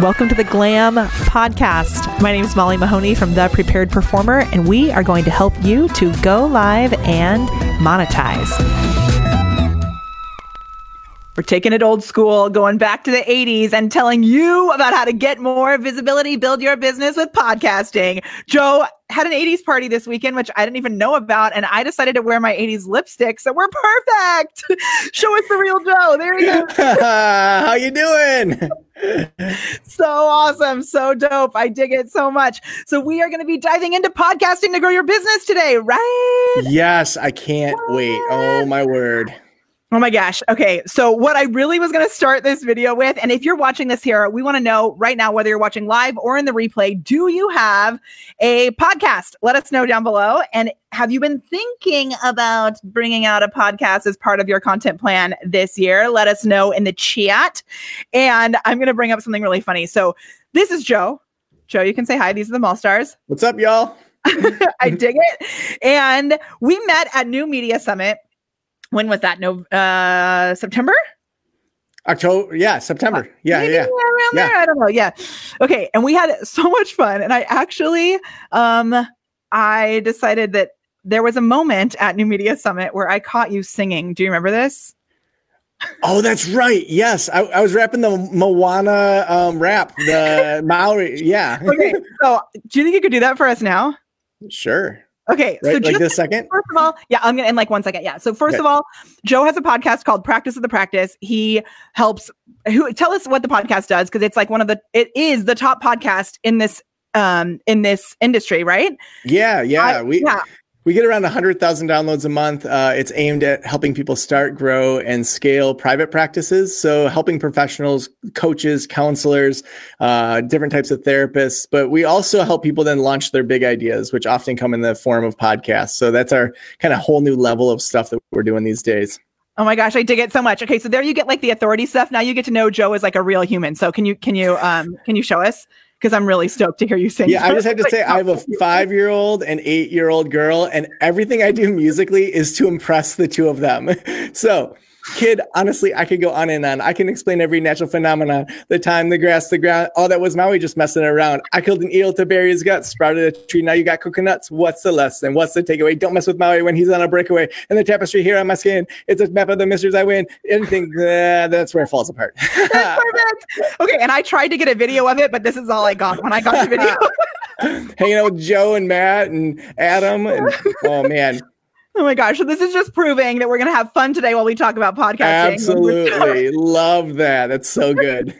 Welcome to the Glam Podcast. My name is Molly Mahoney from The Prepared Performer, and we are going to help you to go live and monetize. We're taking it old school, going back to the 80s and telling you about how to get more visibility, build your business with podcasting. Joe had an 80s party this weekend, which I didn't even know about, and I decided to wear my 80s lipstick, so we're perfect. Show us the real Joe. There he is. How you doing? so awesome, so dope. I dig it so much. So we are going to be diving into podcasting to grow your business today, right? Yes, I can't what? wait. Oh my word. Oh my gosh. Okay. So, what I really was going to start this video with, and if you're watching this here, we want to know right now whether you're watching live or in the replay, do you have a podcast? Let us know down below. And have you been thinking about bringing out a podcast as part of your content plan this year? Let us know in the chat. And I'm going to bring up something really funny. So, this is Joe. Joe, you can say hi. These are the Mall Stars. What's up, y'all? I dig it. And we met at New Media Summit when was that? No, uh, September. October, yeah, September, yeah, yeah, around yeah. there. I don't know, yeah. Okay, and we had so much fun, and I actually, um, I decided that there was a moment at New Media Summit where I caught you singing. Do you remember this? Oh, that's right. Yes, I, I was rapping the Moana um, rap, the Maui. Yeah. okay, so do you think you could do that for us now? Sure. Okay, right, so like this second. First of all, yeah, I'm gonna in like one second. Yeah. So first okay. of all, Joe has a podcast called Practice of the Practice. He helps. Who tell us what the podcast does because it's like one of the. It is the top podcast in this um in this industry, right? Yeah, yeah. I, we yeah. We get around 100,000 downloads a month. Uh, it's aimed at helping people start, grow, and scale private practices. So, helping professionals, coaches, counselors, uh, different types of therapists. But we also help people then launch their big ideas, which often come in the form of podcasts. So, that's our kind of whole new level of stuff that we're doing these days. Oh my gosh, I dig it so much. Okay, so there you get like the authority stuff. Now you get to know Joe as like a real human. So can you can you um can you show us? Because I'm really stoked to hear you sing. Yeah, I just have to say, I have a five year old and eight year old girl, and everything I do musically is to impress the two of them. So kid, honestly, I could go on and on. I can explain every natural phenomenon, the time, the grass, the ground. All that was Maui just messing around. I killed an eel to bury his guts, sprouted a tree. Now you got coconuts. What's the lesson? What's the takeaway? Don't mess with Maui when he's on a breakaway. And the tapestry here on my skin, it's a map of the mysteries I win. Anything, uh, that's where it falls apart. that's perfect. Okay, and I tried to get a video of it, but this is all I got when I got the video. Hanging out with Joe and Matt and Adam. And, oh, man. Oh my gosh. So this is just proving that we're going to have fun today while we talk about podcasting. Absolutely. Love that. That's so good.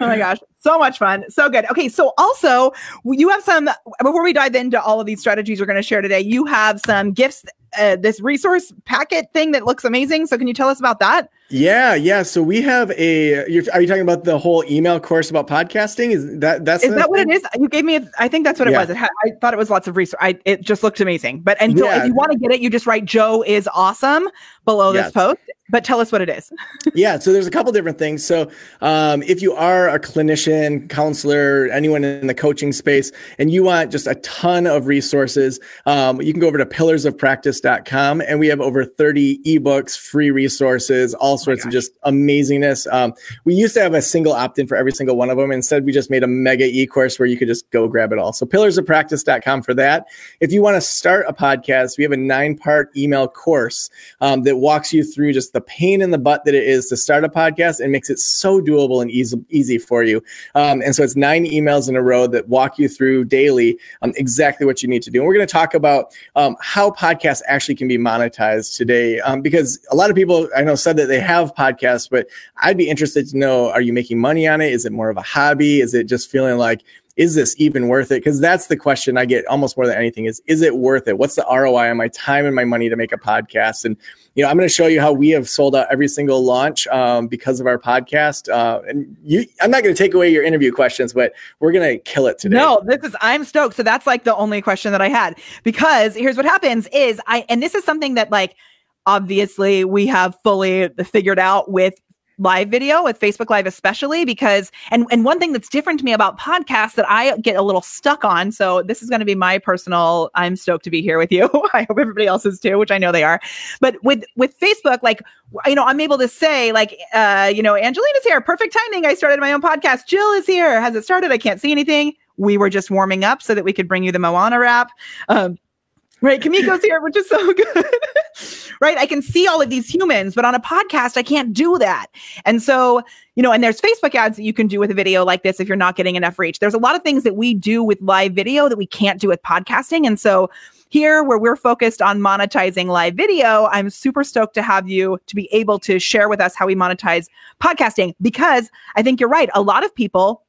oh my gosh. So much fun. So good. Okay. So also you have some, before we dive into all of these strategies we're going to share today, you have some gifts, uh, this resource packet thing that looks amazing. So can you tell us about that? Yeah, yeah. So we have a. You're, you talking about the whole email course about podcasting? Is that that's is that what it is? You gave me. A, I think that's what it was. It had, I thought it was lots of research. I, it just looked amazing. But and so yeah. if you want to get it, you just write Joe is awesome below yes. this post, but tell us what it is. yeah, so there's a couple different things. So um, if you are a clinician, counselor, anyone in the coaching space, and you want just a ton of resources, um, you can go over to pillarsofpractice.com, and we have over 30 ebooks, free resources, all oh sorts oh of just amazingness. Um, we used to have a single opt-in for every single one of them. Instead, we just made a mega e-course where you could just go grab it all. So pillarsofpractice.com for that. If you want to start a podcast, we have a nine-part email course um, that walks you through just the pain in the butt that it is to start a podcast and makes it so doable and easy, easy for you. Um, and so it's nine emails in a row that walk you through daily um, exactly what you need to do. And we're going to talk about um, how podcasts actually can be monetized today um, because a lot of people I know said that they have podcasts, but I'd be interested to know are you making money on it? Is it more of a hobby? Is it just feeling like is this even worth it? Because that's the question I get almost more than anything is, is it worth it? What's the ROI on my time and my money to make a podcast? And, you know, I'm going to show you how we have sold out every single launch um, because of our podcast. Uh, and you, I'm not going to take away your interview questions, but we're going to kill it today. No, this is, I'm stoked. So that's like the only question that I had because here's what happens is I, and this is something that like, obviously we have fully figured out with live video with Facebook Live, especially because, and, and one thing that's different to me about podcasts that I get a little stuck on. So this is going to be my personal, I'm stoked to be here with you. I hope everybody else is too, which I know they are. But with, with Facebook, like, you know, I'm able to say like, uh, you know, Angelina's here. Perfect timing. I started my own podcast. Jill is here. Has it started? I can't see anything. We were just warming up so that we could bring you the Moana rap. Um, Right. Kimiko's here, which is so good. right. I can see all of these humans, but on a podcast, I can't do that. And so, you know, and there's Facebook ads that you can do with a video like this if you're not getting enough reach. There's a lot of things that we do with live video that we can't do with podcasting. And so, here where we're focused on monetizing live video, I'm super stoked to have you to be able to share with us how we monetize podcasting because I think you're right. A lot of people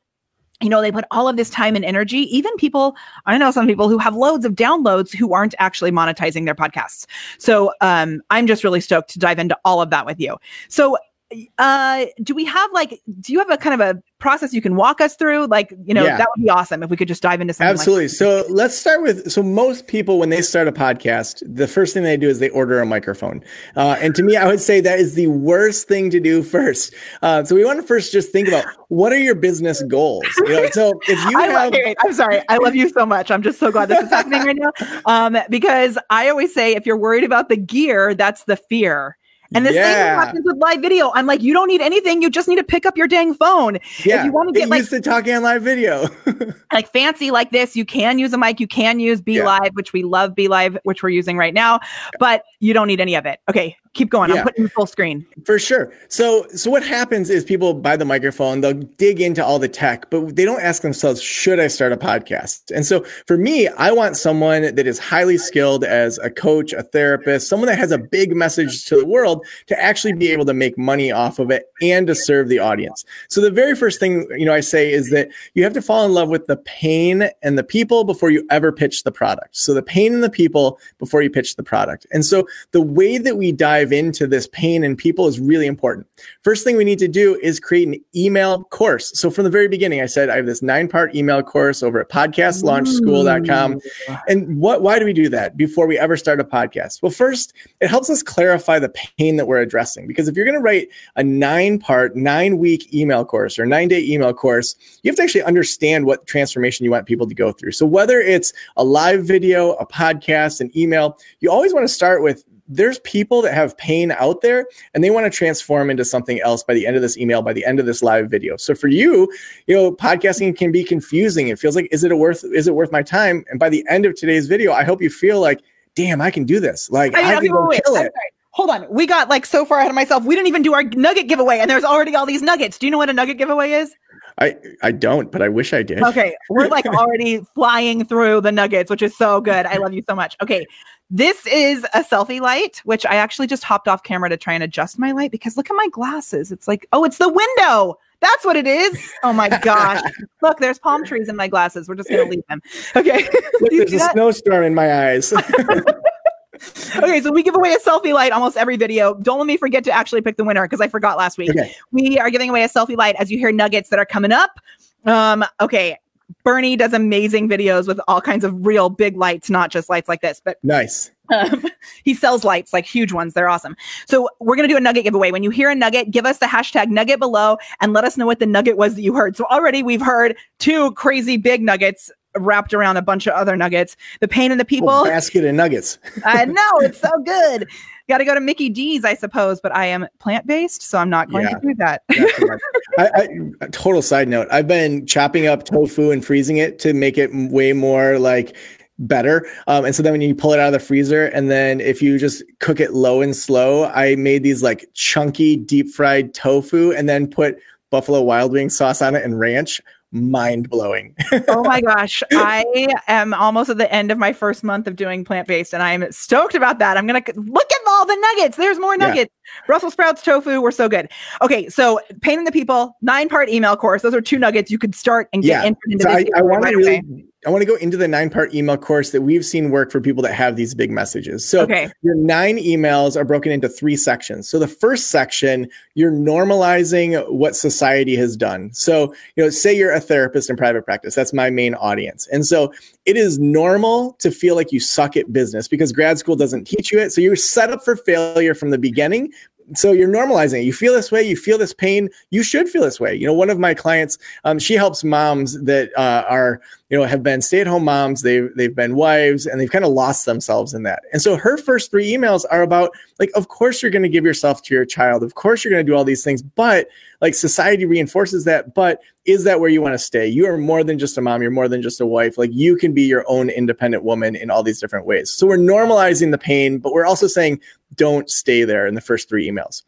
you know, they put all of this time and energy. Even people, I know some people who have loads of downloads who aren't actually monetizing their podcasts. So um, I'm just really stoked to dive into all of that with you. So uh do we have like do you have a kind of a process you can walk us through? Like you know yeah. that would be awesome if we could just dive into something absolutely. like so let's start with so most people when they start a podcast the first thing they do is they order a microphone. Uh, and to me i would say that is the worst thing to do first. Uh, so we want to first just think about what are your business goals? You know, so if you I have love, i'm sorry. I love you so much. I'm just so glad this is happening right now. Um, because i always say if you're worried about the gear that's the fear and this yeah. same happens with live video. I'm like, you don't need anything. You just need to pick up your dang phone. Yeah. If you want to get like used to talking on live video. like fancy like this, you can use a mic. You can use Be yeah. Live, which we love BeLive, which we're using right now, but you don't need any of it. Okay keep going. Yeah. I'm putting full screen. For sure. So so what happens is people buy the microphone, they'll dig into all the tech, but they don't ask themselves, should I start a podcast? And so for me, I want someone that is highly skilled as a coach, a therapist, someone that has a big message to the world to actually be able to make money off of it and to serve the audience. So the very first thing, you know, I say is that you have to fall in love with the pain and the people before you ever pitch the product. So the pain and the people before you pitch the product. And so the way that we dive into this pain and people is really important. First thing we need to do is create an email course. So from the very beginning, I said I have this nine part email course over at podcastlaunchschool.com. And what why do we do that before we ever start a podcast? Well, first, it helps us clarify the pain that we're addressing. Because if you're going to write a nine part, nine week email course or nine day email course, you have to actually understand what transformation you want people to go through. So whether it's a live video, a podcast, an email, you always want to start with there's people that have pain out there and they want to transform into something else by the end of this email, by the end of this live video. So for you, you know, podcasting can be confusing. It feels like, is it a worth, is it worth my time? And by the end of today's video, I hope you feel like, damn, I can do this. Like I, mean, I can go kill it. Hold on. We got like so far ahead of myself. We didn't even do our nugget giveaway and there's already all these nuggets. Do you know what a nugget giveaway is? I I don't, but I wish I did. Okay, we're like already flying through the nuggets, which is so good. I love you so much. Okay, this is a selfie light, which I actually just hopped off camera to try and adjust my light because look at my glasses. It's like, oh, it's the window. That's what it is. Oh my gosh. Look, there's palm trees in my glasses. We're just going to leave them. Okay. Look, there's a that? snowstorm in my eyes. Okay, so we give away a selfie light almost every video. Don't let me forget to actually pick the winner because I forgot last week. Okay. We are giving away a selfie light as you hear nuggets that are coming up. Um, okay, Bernie does amazing videos with all kinds of real big lights, not just lights like this, but nice. Um, he sells lights like huge ones. They're awesome. So we're going to do a nugget giveaway. When you hear a nugget, give us the hashtag nugget below and let us know what the nugget was that you heard. So already we've heard two crazy big nuggets wrapped around a bunch of other nuggets. The pain in the people. Oh, basket of nuggets. I know. It's so good. Got to go to Mickey D's, I suppose, but I am plant based, so I'm not going yeah. to do that. I, I, total side note I've been chopping up tofu and freezing it to make it way more like better. Um, and so then when you pull it out of the freezer, and then if you just cook it low and slow, I made these like chunky deep fried tofu and then put Buffalo Wild Wing sauce on it and ranch mind blowing. oh my gosh. I am almost at the end of my first month of doing plant based and I'm stoked about that. I'm going to look at all the nuggets. There's more nuggets. Brussels sprouts, tofu, we're so good. Okay. So, Pain in the People, nine part email course. Those are two nuggets you could start and get yeah. into. So I, I want right to really away. I want to go into the nine part email course that we've seen work for people that have these big messages. So okay. your nine emails are broken into three sections. So the first section, you're normalizing what society has done. So, you know, say you're a therapist in private practice. That's my main audience. And so it is normal to feel like you suck at business because grad school doesn't teach you it. So you're set up for failure from the beginning so you're normalizing it. You feel this way, you feel this pain, you should feel this way. You know, one of my clients, um, she helps moms that uh, are, you know, have been stay-at-home moms, they've they've been wives, and they've kind of lost themselves in that. And so her first three emails are about like, of course you're going to give yourself to your child, of course you're going to do all these things, but like society reinforces that. But is that where you want to stay? You are more than just a mom, you're more than just a wife. Like you can be your own independent woman in all these different ways. So we're normalizing the pain, but we're also saying don't stay there in the first three emails.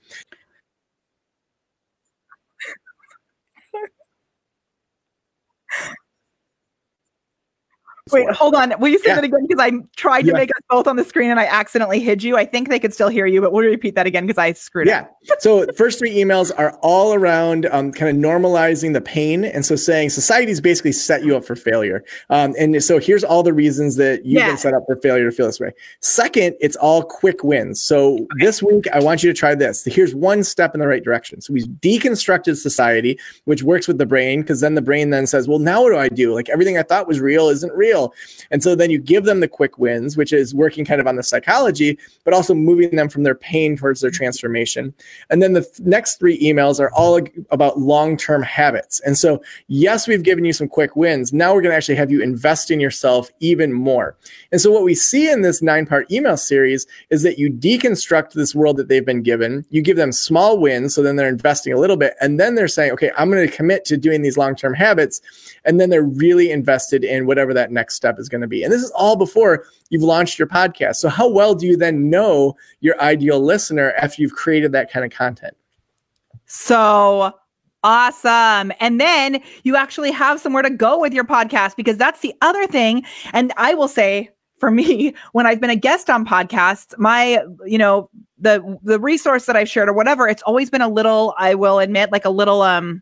Wait, hold on. Will you say yeah. that again? Because I tried to make us both on the screen and I accidentally hid you. I think they could still hear you, but we'll repeat that again because I screwed yeah. up. Yeah. so the first three emails are all around um, kind of normalizing the pain. And so saying society's basically set you up for failure. Um, and so here's all the reasons that you've yeah. been set up for failure to feel this way. Second, it's all quick wins. So okay. this week, I want you to try this. Here's one step in the right direction. So we've deconstructed society, which works with the brain, because then the brain then says, well, now what do I do? Like everything I thought was real isn't real. And so then you give them the quick wins, which is working kind of on the psychology, but also moving them from their pain towards their transformation. And then the th- next three emails are all about long term habits. And so, yes, we've given you some quick wins. Now we're going to actually have you invest in yourself even more. And so, what we see in this nine part email series is that you deconstruct this world that they've been given, you give them small wins. So then they're investing a little bit. And then they're saying, okay, I'm going to commit to doing these long term habits. And then they're really invested in whatever that next step is going to be. And this is all before you've launched your podcast. So, how well do you then know your ideal listener after you've created that kind of content? So Awesome. And then you actually have somewhere to go with your podcast because that's the other thing. And I will say for me, when I've been a guest on podcasts, my, you know, the the resource that I've shared or whatever, it's always been a little, I will admit, like a little um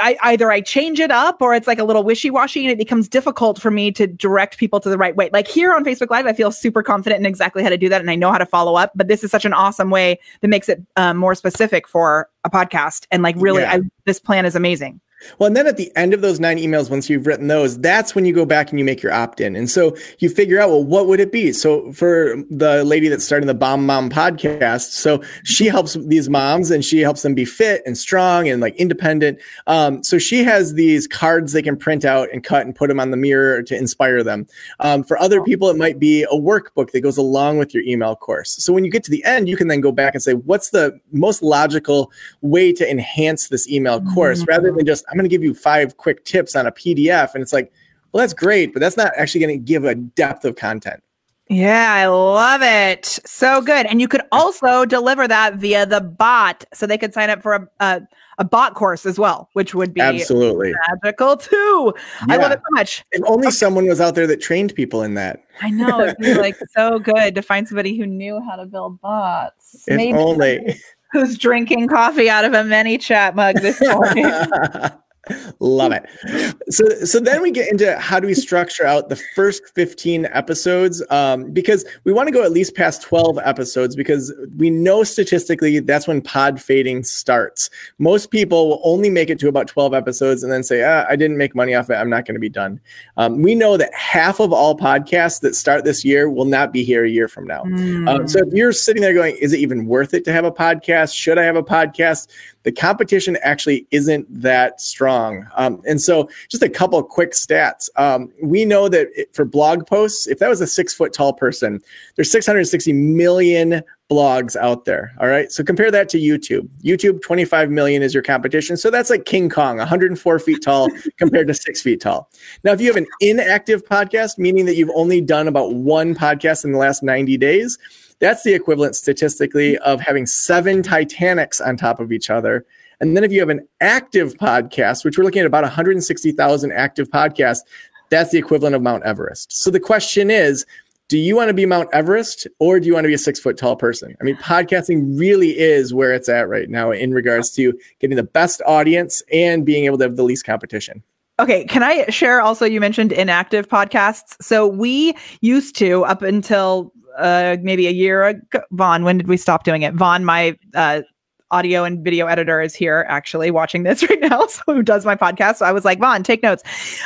I, either I change it up or it's like a little wishy washy and it becomes difficult for me to direct people to the right way. Like here on Facebook Live, I feel super confident in exactly how to do that and I know how to follow up. But this is such an awesome way that makes it um, more specific for a podcast. And like, really, yeah. I, this plan is amazing. Well, and then at the end of those nine emails, once you've written those, that's when you go back and you make your opt in. And so you figure out, well, what would it be? So for the lady that's starting the Bomb Mom podcast, so she helps these moms and she helps them be fit and strong and like independent. Um, so she has these cards they can print out and cut and put them on the mirror to inspire them. Um, for other people, it might be a workbook that goes along with your email course. So when you get to the end, you can then go back and say, what's the most logical way to enhance this email course mm-hmm. rather than just I'm going to give you five quick tips on a PDF. And it's like, well, that's great, but that's not actually going to give a depth of content. Yeah, I love it. So good. And you could also deliver that via the bot. So they could sign up for a, a, a bot course as well, which would be absolutely magical too. Yeah. I love it so much. If only okay. someone was out there that trained people in that. I know. It'd be like so good to find somebody who knew how to build bots. If Maybe only. Who's drinking coffee out of a ManyChat mug this morning? Love it. So, so then we get into how do we structure out the first 15 episodes? Um, because we want to go at least past 12 episodes because we know statistically that's when pod fading starts. Most people will only make it to about 12 episodes and then say, ah, I didn't make money off it. I'm not going to be done. Um, we know that half of all podcasts that start this year will not be here a year from now. Mm. Um, so if you're sitting there going, is it even worth it to have a podcast? Should I have a podcast? the competition actually isn't that strong. Um, and so, just a couple quick stats. Um, we know that it, for blog posts, if that was a six foot tall person, there's 660 million blogs out there. All right. So compare that to YouTube. YouTube, 25 million is your competition. So that's like King Kong, 104 feet tall compared to six feet tall. Now, if you have an inactive podcast, meaning that you've only done about one podcast in the last 90 days, that's the equivalent statistically of having seven Titanics on top of each other. And then if you have an active podcast, which we're looking at about 160,000 active podcasts, that's the equivalent of Mount Everest. So the question is, do you want to be Mount Everest or do you want to be a six foot tall person? I mean, podcasting really is where it's at right now in regards to getting the best audience and being able to have the least competition. Okay, can I share also? You mentioned inactive podcasts. So we used to, up until uh, maybe a year ago. Vaughn, when did we stop doing it? Vaughn, my uh, audio and video editor is here actually watching this right now, so who does my podcast. So I was like, Vaughn, take notes.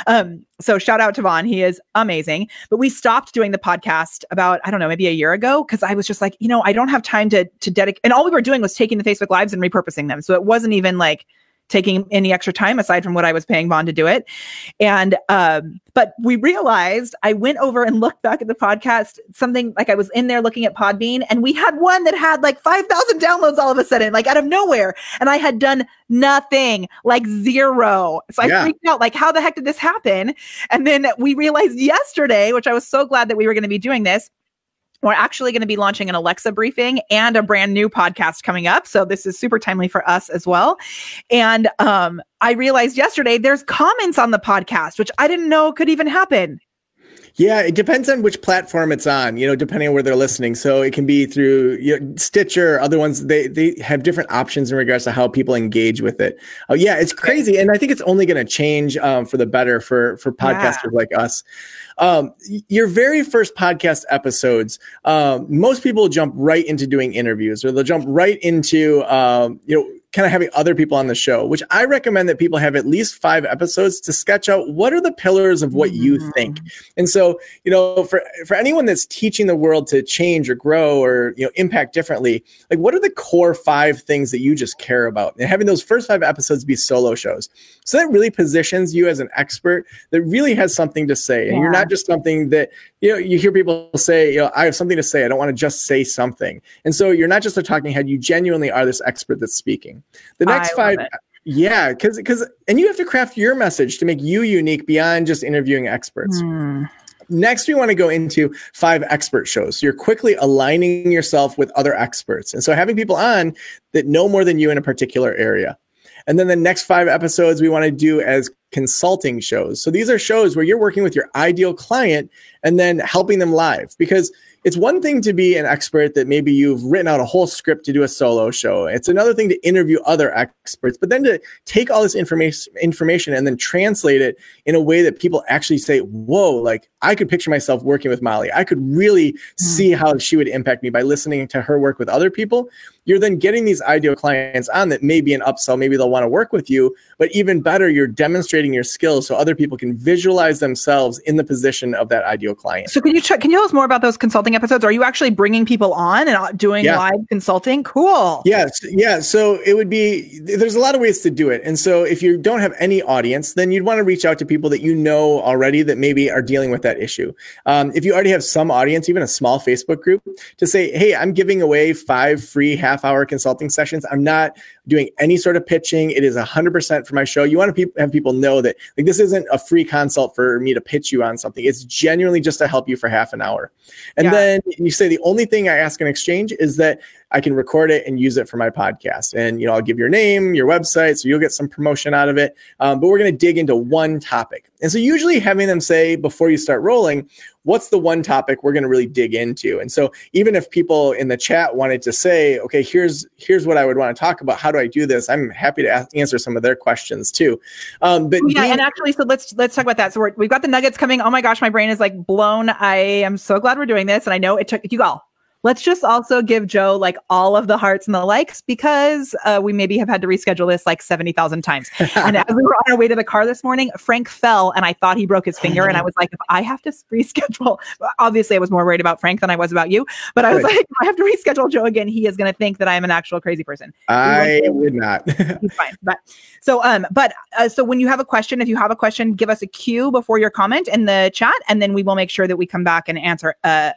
Um, so shout out to Vaughn. He is amazing. But we stopped doing the podcast about, I don't know, maybe a year ago because I was just like, you know, I don't have time to to dedicate and all we were doing was taking the Facebook lives and repurposing them. So it wasn't even like taking any extra time aside from what I was paying Vaughn to do it. And um, but we realized I went over and looked back at the podcast, something like I was in there looking at Podbean, and we had one that had like 5,000 downloads all of a sudden, like out of nowhere. And I had done nothing, like zero. So I yeah. freaked out, like, how the heck did this happen? And then we realized yesterday, which I was so glad that we were going to be doing this we're actually going to be launching an Alexa briefing and a brand new podcast coming up. So this is super timely for us as well. And um, I realized yesterday there's comments on the podcast, which I didn't know could even happen. Yeah, it depends on which platform it's on, you know, depending on where they're listening. So it can be through you know, Stitcher, other ones, they, they have different options in regards to how people engage with it. Oh, yeah, it's crazy. And I think it's only going to change um, for the better for, for podcasters yeah. like us. Um, your very first podcast episodes, um, most people jump right into doing interviews or they'll jump right into, um, you know, kind of having other people on the show, which I recommend that people have at least five episodes to sketch out what are the pillars of what you mm-hmm. think. And so, you know, for for anyone that's teaching the world to change or grow or you know impact differently, like what are the core five things that you just care about? And having those first five episodes be solo shows. So that really positions you as an expert that really has something to say. And yeah. you're not just something that, you know, you hear people say, you know, I have something to say. I don't want to just say something. And so you're not just a talking head, you genuinely are this expert that's speaking. The next I five yeah, because because and you have to craft your message to make you unique beyond just interviewing experts. Hmm. Next, we want to go into five expert shows. So you're quickly aligning yourself with other experts. And so having people on that know more than you in a particular area. And then the next five episodes we want to do as consulting shows. So these are shows where you're working with your ideal client and then helping them live because it's one thing to be an expert that maybe you've written out a whole script to do a solo show. It's another thing to interview other experts, but then to take all this information information and then translate it in a way that people actually say, "Whoa, like I could picture myself working with Molly. I could really mm. see how she would impact me by listening to her work with other people." You're then getting these ideal clients on that may be an upsell, maybe they'll want to work with you, but even better, you're demonstrating your skills so other people can visualize themselves in the position of that ideal client. So can you check, can you tell us more about those consulting episodes? Are you actually bringing people on and uh, doing yeah. live consulting? Cool. Yes. Yeah. So it would be, there's a lot of ways to do it. And so if you don't have any audience, then you'd want to reach out to people that you know already that maybe are dealing with that issue. Um, if you already have some audience, even a small Facebook group, to say, hey, I'm giving away five free half hour consulting sessions. I'm not doing any sort of pitching. It is 100% for my show. You want to pe- have people know that like this isn't a free consult for me to pitch you on something. It's genuinely just to help you for half an hour. And yeah. then you say the only thing I ask in exchange is that I can record it and use it for my podcast. And you know, I'll give your name, your website, so you'll get some promotion out of it. Um, but we're going to dig into one topic. And so usually having them say before you start rolling, what's the one topic we're going to really dig into? And so even if people in the chat wanted to say, okay, here's here's what I would want to talk about. How do I do this? I'm happy to ask, answer some of their questions too. Um, but yeah, being- and actually, so let's let's talk about that. So we have got the nuggets coming. Oh my gosh, my brain is like blown. I am so glad we're doing this, and I know it took you all Let's just also give Joe like all of the hearts and the likes because uh, we maybe have had to reschedule this like 70,000 times. and as we were on our way to the car this morning, Frank fell and I thought he broke his finger. And I was like, if I have to reschedule, obviously I was more worried about Frank than I was about you. But I was like, if I have to reschedule Joe again, he is going to think that I'm an actual crazy person. I would not. he's fine. But so, um, but uh, so when you have a question, if you have a question, give us a cue before your comment in the chat, and then we will make sure that we come back and answer uh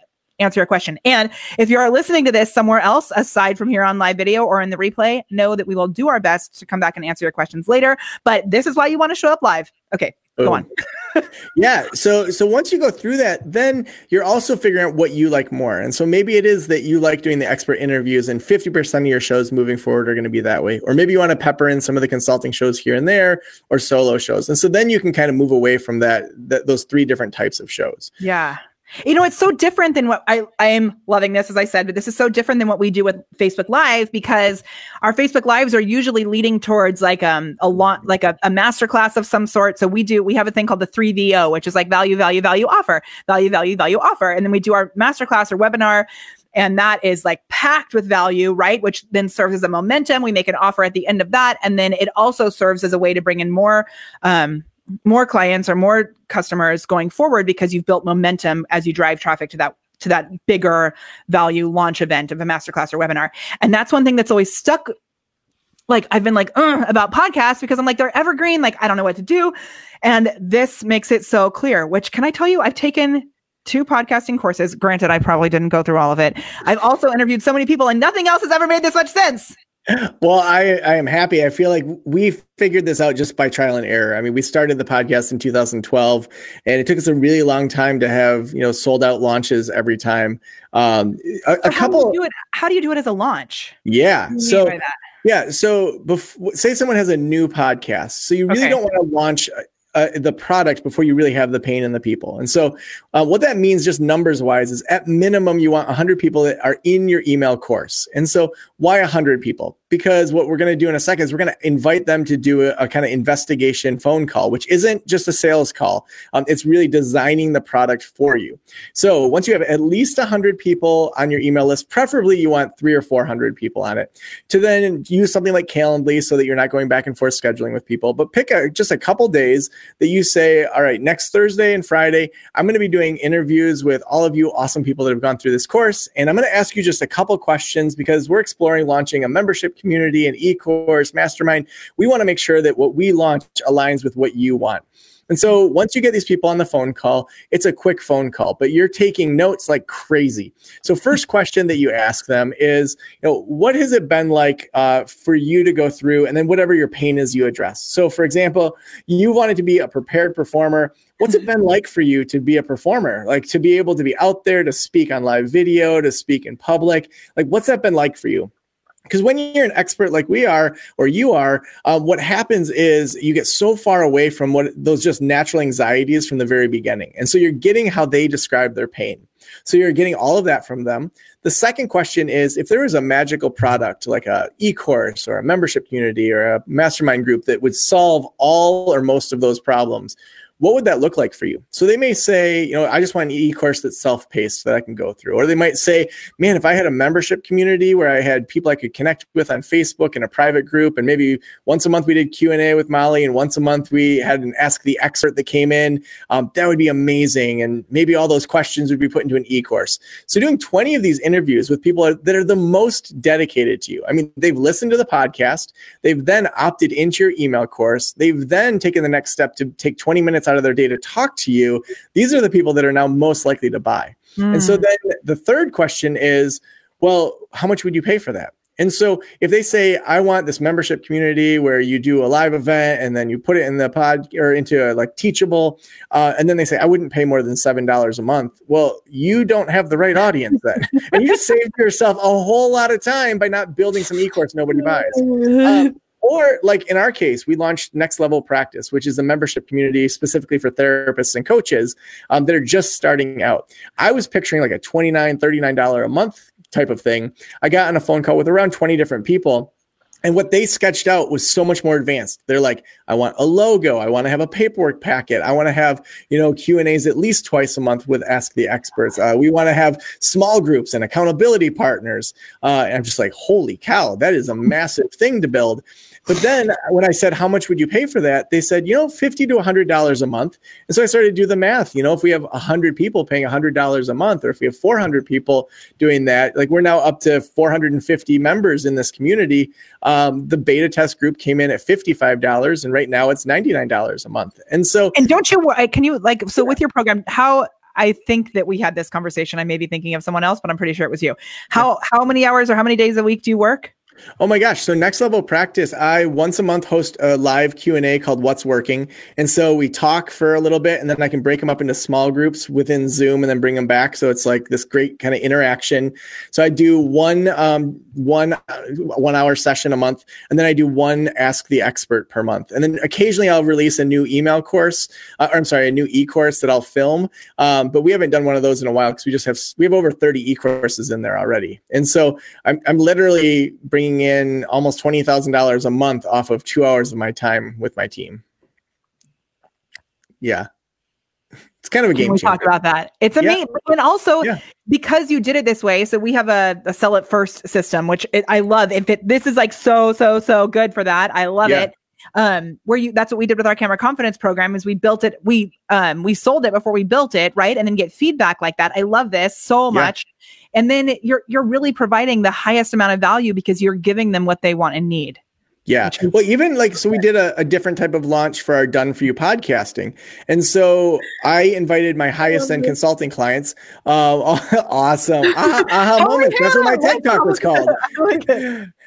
answer your question. And if you are listening to this somewhere else aside from here on live video or in the replay, know that we will do our best to come back and answer your questions later. But this is why you want to show up live. Okay, go oh. on. yeah. So so once you go through that, then you're also figuring out what you like more. And so maybe it is that you like doing the expert interviews and 50% of your shows moving forward are going to be that way. Or maybe you want to pepper in some of the consulting shows here and there or solo shows. And so then you can kind of move away from that, that those three different types of shows. Yeah. You know, it's so different than what I I am loving this as I said, but this is so different than what we do with Facebook Live because our Facebook Lives are usually leading towards like um a lot like a, a masterclass of some sort. So we do we have a thing called the 3VO, which is like value, value, value, offer, value, value, value, offer. And then we do our masterclass or webinar And that is like packed with value, right? Which then serves as a momentum. We make an offer at the end of that. And then it also serves as a way to bring in more, um, more clients or more customers going forward because you've built momentum as you drive traffic to that to that bigger value launch event of a masterclass or webinar. And that's one thing that's always stuck like I've been like about podcasts because I'm like they're evergreen like I don't know what to do. And this makes it so clear which can I tell you I've taken two podcasting courses. Granted I probably didn't go through all of it. I've also interviewed so many people and nothing else has ever made this much sense well, I, I am happy. I feel like we figured this out just by trial and error. I mean, we started the podcast in 2012, and it took us a really long time to have you know sold out launches every time. Um, a, a couple. Do how do you do it as a launch? Yeah. So yeah. So before, say someone has a new podcast, so you really okay. don't want to launch uh, the product before you really have the pain and the people. And so, uh, what that means, just numbers wise, is at minimum you want 100 people that are in your email course. And so, why 100 people? because what we're going to do in a second is we're going to invite them to do a, a kind of investigation phone call, which isn't just a sales call. Um, it's really designing the product for you. So once you have at least 100 people on your email list, preferably you want three or 400 people on it, to then use something like Calendly so that you're not going back and forth scheduling with people. But pick a, just a couple days that you say, all right, next Thursday and Friday, I'm going to be doing interviews with all of you awesome people that have gone through this course. And I'm going to ask you just a couple questions because we're exploring launching a membership community and e-course mastermind we want to make sure that what we launch aligns with what you want and so once you get these people on the phone call, it's a quick phone call, but you're taking notes like crazy. So first question that you ask them is, you know, what has it been like uh, for you to go through, and then whatever your pain is, you address. So for example, you wanted to be a prepared performer. What's it been like for you to be a performer? Like to be able to be out there to speak on live video, to speak in public. Like what's that been like for you? Because when you're an expert like we are or you are um, what happens is you get so far away from what those just natural anxieties from the very beginning. And so you're getting how they describe their pain. So you're getting all of that from them. The second question is if there was a magical product like a e-course or a membership community or a mastermind group that would solve all or most of those problems what would that look like for you? So they may say, you know, I just want an e-course that's self-paced that I can go through. Or they might say, man, if I had a membership community where I had people I could connect with on Facebook in a private group, and maybe once a month we did Q&A with Molly, and once a month we had an Ask the Expert that came in, um, that would be amazing. And maybe all those questions would be put into an e-course. So doing 20 of these interviews with people that are the most dedicated to you. I mean, they've listened to the podcast. They've then opted into your email course. They've then taken the next step to take 20 minutes out out of their day to talk to you, these are the people that are now most likely to buy. Mm. And so hmm. then the third question is, well, how much would you pay for that? And so if they say, I want this membership community where you do a live event and then you put it in the pod or into a like teachable, uh, and then they say, I wouldn't pay more than $7 a month. Well, you don't have the right audience then. and you saved yourself a whole lot of time by not building some e-course nobody buys. Um, or like in our case, we launched Next Level Practice, which is a membership community specifically for therapists and coaches um, that are just starting out. I was picturing like a $29, $39 a month type of thing. I got on a phone call with around 20 different people and what they sketched out was so much more advanced. They're like, I want a logo. I want to have a paperwork packet. I want to have, you know, Q and A's at least twice a month with Ask the Experts. Uh, we want to have small groups and accountability partners. Uh, and I'm just like, holy cow, that is a massive thing to build. But then when I said, how much would you pay for that? They said, you know, 50 to $100 a month. And so I started to do the math. You know, if we have 100 people paying $100 a month, or if we have 400 people doing that, like we're now up to 450 members in this community. Um, the beta test group came in at $55, and right now it's $99 a month. And so, and don't you, can you like, so with your program, how, I think that we had this conversation. I may be thinking of someone else, but I'm pretty sure it was you. How how many hours or how many days a week do you work? Oh my gosh. So next level practice, I once a month host a live Q&A called What's Working. And so we talk for a little bit and then I can break them up into small groups within Zoom and then bring them back. So it's like this great kind of interaction. So I do one um, one uh, one hour session a month and then I do one ask the expert per month. And then occasionally I'll release a new email course uh, or I'm sorry, a new e-course that I'll film. Um, but we haven't done one of those in a while because we just have we have over 30 e-courses in there already. And so I'm I'm literally bringing bringing in almost $20,000 a month off of two hours of my time with my team. Yeah. it's kind of a game we changer. talk about that. It's amazing. Yeah. And also yeah. because you did it this way, so we have a, a sell it first system, which it, I love. If it this is like so, so, so good for that. I love yeah. it. Um, where you that's what we did with our camera confidence program is we built it, we um we sold it before we built it, right? And then get feedback like that. I love this so much. And then you're you're really providing the highest amount of value because you're giving them what they want and need. Yeah. Well, even like, so we did a, a, different type of launch for our Done For You podcasting. And so I invited my highest end consulting clients. Uh, awesome. Aha, aha oh moments. That's what my TED Talk was called.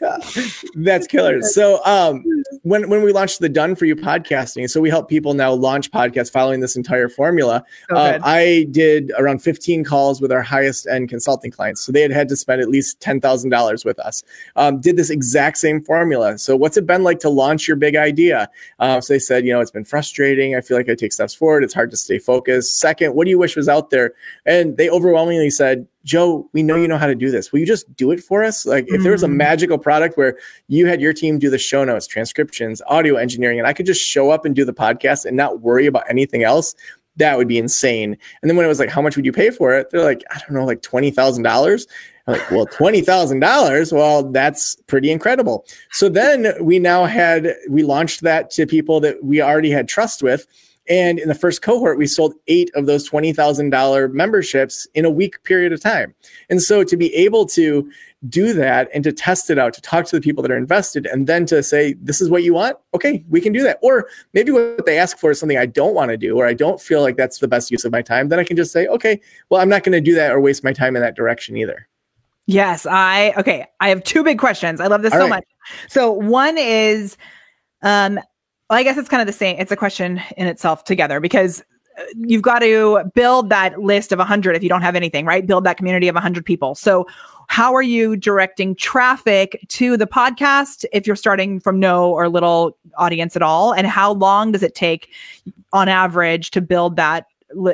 That's killer. So um, when, when we launched the Done For You podcasting, so we help people now launch podcasts following this entire formula. So um, I did around 15 calls with our highest end consulting clients. So they had had to spend at least $10,000 with us. Um, did this exact same formula. So what's it been like to launch your big idea? Uh, so they said, you know, it's been frustrating. I feel like I take steps forward. It's hard to stay focused. Second, what do you wish was out there? And they overwhelmingly said, Joe, we know you know how to do this. Will you just do it for us? Like, if there was a mm. magical product where you had your team do the show notes, transcriptions, audio engineering, and I could just show up and do the podcast and not worry about anything else, that would be insane. And then when it was like, how much would you pay for it? They're like, I don't know, like $20,000. I'm like, well, twenty thousand dollars. Well, that's pretty incredible. So then we now had we launched that to people that we already had trust with. And in the first cohort, we sold eight of those $20,000 memberships in a week period of time. And so to be able to do that and to test it out, to talk to the people that are invested, and then to say, this is what you want, okay, we can do that. Or maybe what they ask for is something I don't want to do, or I don't feel like that's the best use of my time. Then I can just say, okay, well, I'm not going to do that or waste my time in that direction either. Yes, I okay. I have two big questions. I love this All so right. much. So one is, um, well, I guess it's kind of the same. It's a question in itself together because uh, you've got to build that list of 100 if you don't have anything, right? Build that community of 100 people. So, how are you directing traffic to the podcast if you're starting from no or little audience at all? And how long does it take on average to build that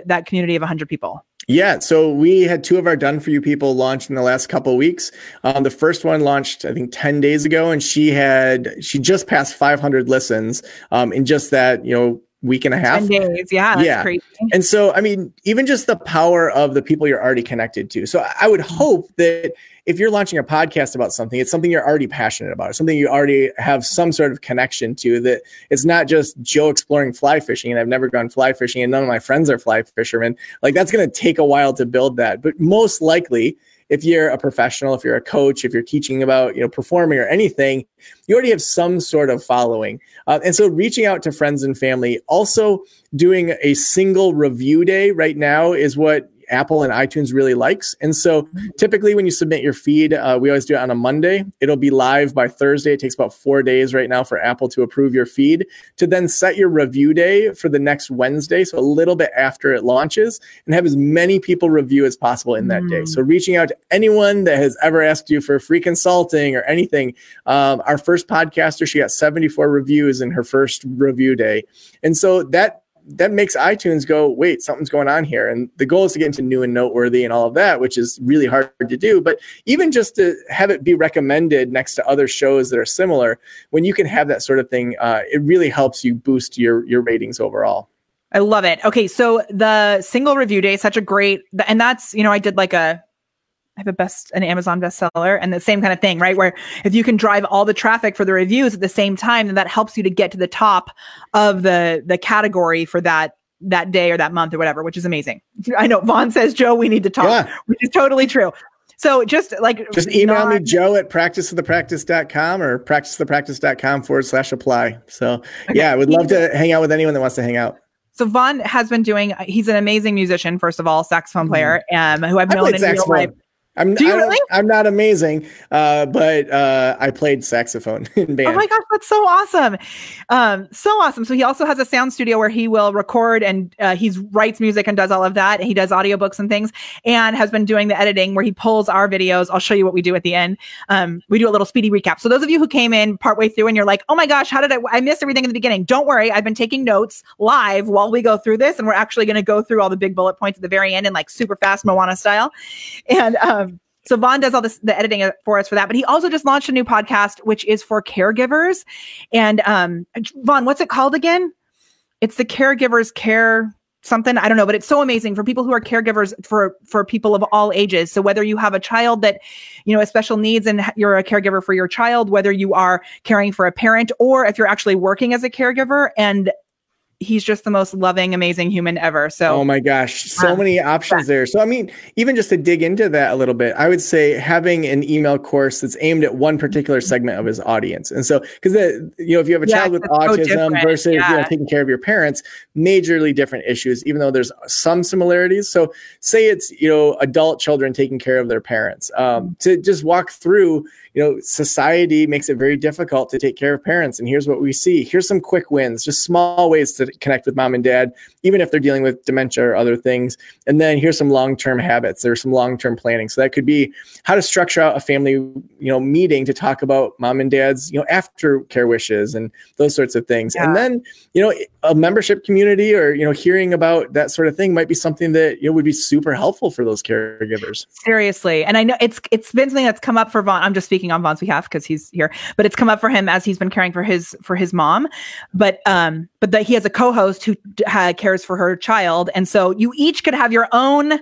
that community of 100 people? Yeah, so we had two of our done for you people launched in the last couple weeks. Um, the first one launched, I think, ten days ago, and she had she just passed 500 listens um, in just that you know week and a half. 10 days. Yeah. yeah. Crazy. And so, I mean, even just the power of the people you're already connected to. So I would mm-hmm. hope that if you're launching a podcast about something, it's something you're already passionate about, something you already have some sort of connection to, that it's not just Joe exploring fly fishing and I've never gone fly fishing and none of my friends are fly fishermen. Like that's going to take a while to build that. But most likely, if you're a professional, if you're a coach, if you're teaching about, you know, performing or anything, you already have some sort of following. Uh, and so reaching out to friends and family, also doing a single review day right now is what Apple and iTunes really likes. And so typically when you submit your feed, uh, we always do it on a Monday. It'll be live by Thursday. It takes about four days right now for Apple to approve your feed to then set your review day for the next Wednesday. So a little bit after it launches and have as many people review as possible in that mm. day. So reaching out to anyone that has ever asked you for free consulting or anything. Um, our first podcaster, she got 74 reviews in her first review day. And so that that makes iTunes go, wait, something's going on here. And the goal is to get into new and noteworthy and all of that, which is really hard to do. But even just to have it be recommended next to other shows that are similar, when you can have that sort of thing, uh, it really helps you boost your your ratings overall. I love it. Okay, so the single review day such a great, and that's you know I did like a I have a best an Amazon bestseller and the same kind of thing, right? Where if you can drive all the traffic for the reviews at the same time, then that helps you to get to the top of the the category for that that day or that month or whatever, which is amazing. I know Vaughn says, Joe, we need to talk, yeah. which is totally true. So just like just email not, me Joe at practiceofthepractice.com or practiceofthepractice.com forward slash apply. So okay. yeah, I would love to hang out with anyone that wants to hang out. So Vaughn has been doing. He's an amazing musician, first of all, saxophone player, um, who I've known in real life. I'm, Do you really? I'm not amazing, uh, but uh, I played saxophone in band. Oh my gosh, that's so awesome! Um, so awesome. So he also has a sound studio where he will record and uh, he writes music and does all of that. He does audiobooks and things, and has been doing the editing where he pulls our videos. I'll show you what we do at the end. Um, we do a little speedy recap. So those of you who came in partway through and you're like, "Oh my gosh, how did I? I missed everything in the beginning." Don't worry, I've been taking notes live while we go through this, and we're actually going to go through all the big bullet points at the very end in like super fast Moana style, and. Um, so Vaughn does all this the editing for us for that, but he also just launched a new podcast which is for caregivers. And um Vaughn, what's it called again? It's the caregivers care something i don't know but it's so amazing for people who are caregivers for for people of all ages so whether you have a child that you know has special needs and you're a caregiver for your child whether you are caring for a parent or if you're actually working as a caregiver and he's just the most loving, amazing human ever. So, oh my gosh, so um, many options yeah. there. So, I mean, even just to dig into that a little bit, I would say having an email course that's aimed at one particular segment of his audience. And so, because you know, if you have a yeah, child with autism so versus yeah. you know taking care of your parents, majorly different issues. Even though there's some similarities. So, say it's you know adult children taking care of their parents. Um, to just walk through you know, society makes it very difficult to take care of parents. And here's what we see. Here's some quick wins, just small ways to connect with mom and dad, even if they're dealing with dementia or other things. And then here's some long-term habits. There's some long-term planning. So that could be how to structure out a family, you know, meeting to talk about mom and dad's, you know, aftercare wishes and those sorts of things. Yeah. And then, you know, a membership community or, you know, hearing about that sort of thing might be something that, you know, would be super helpful for those caregivers. Seriously. And I know it's it's been something that's come up for Vaughn. I'm just speaking speaking on Vaughn's behalf because he's here, but it's come up for him as he's been caring for his for his mom. But um, but that he has a co-host who uh, cares for her child, and so you each could have your own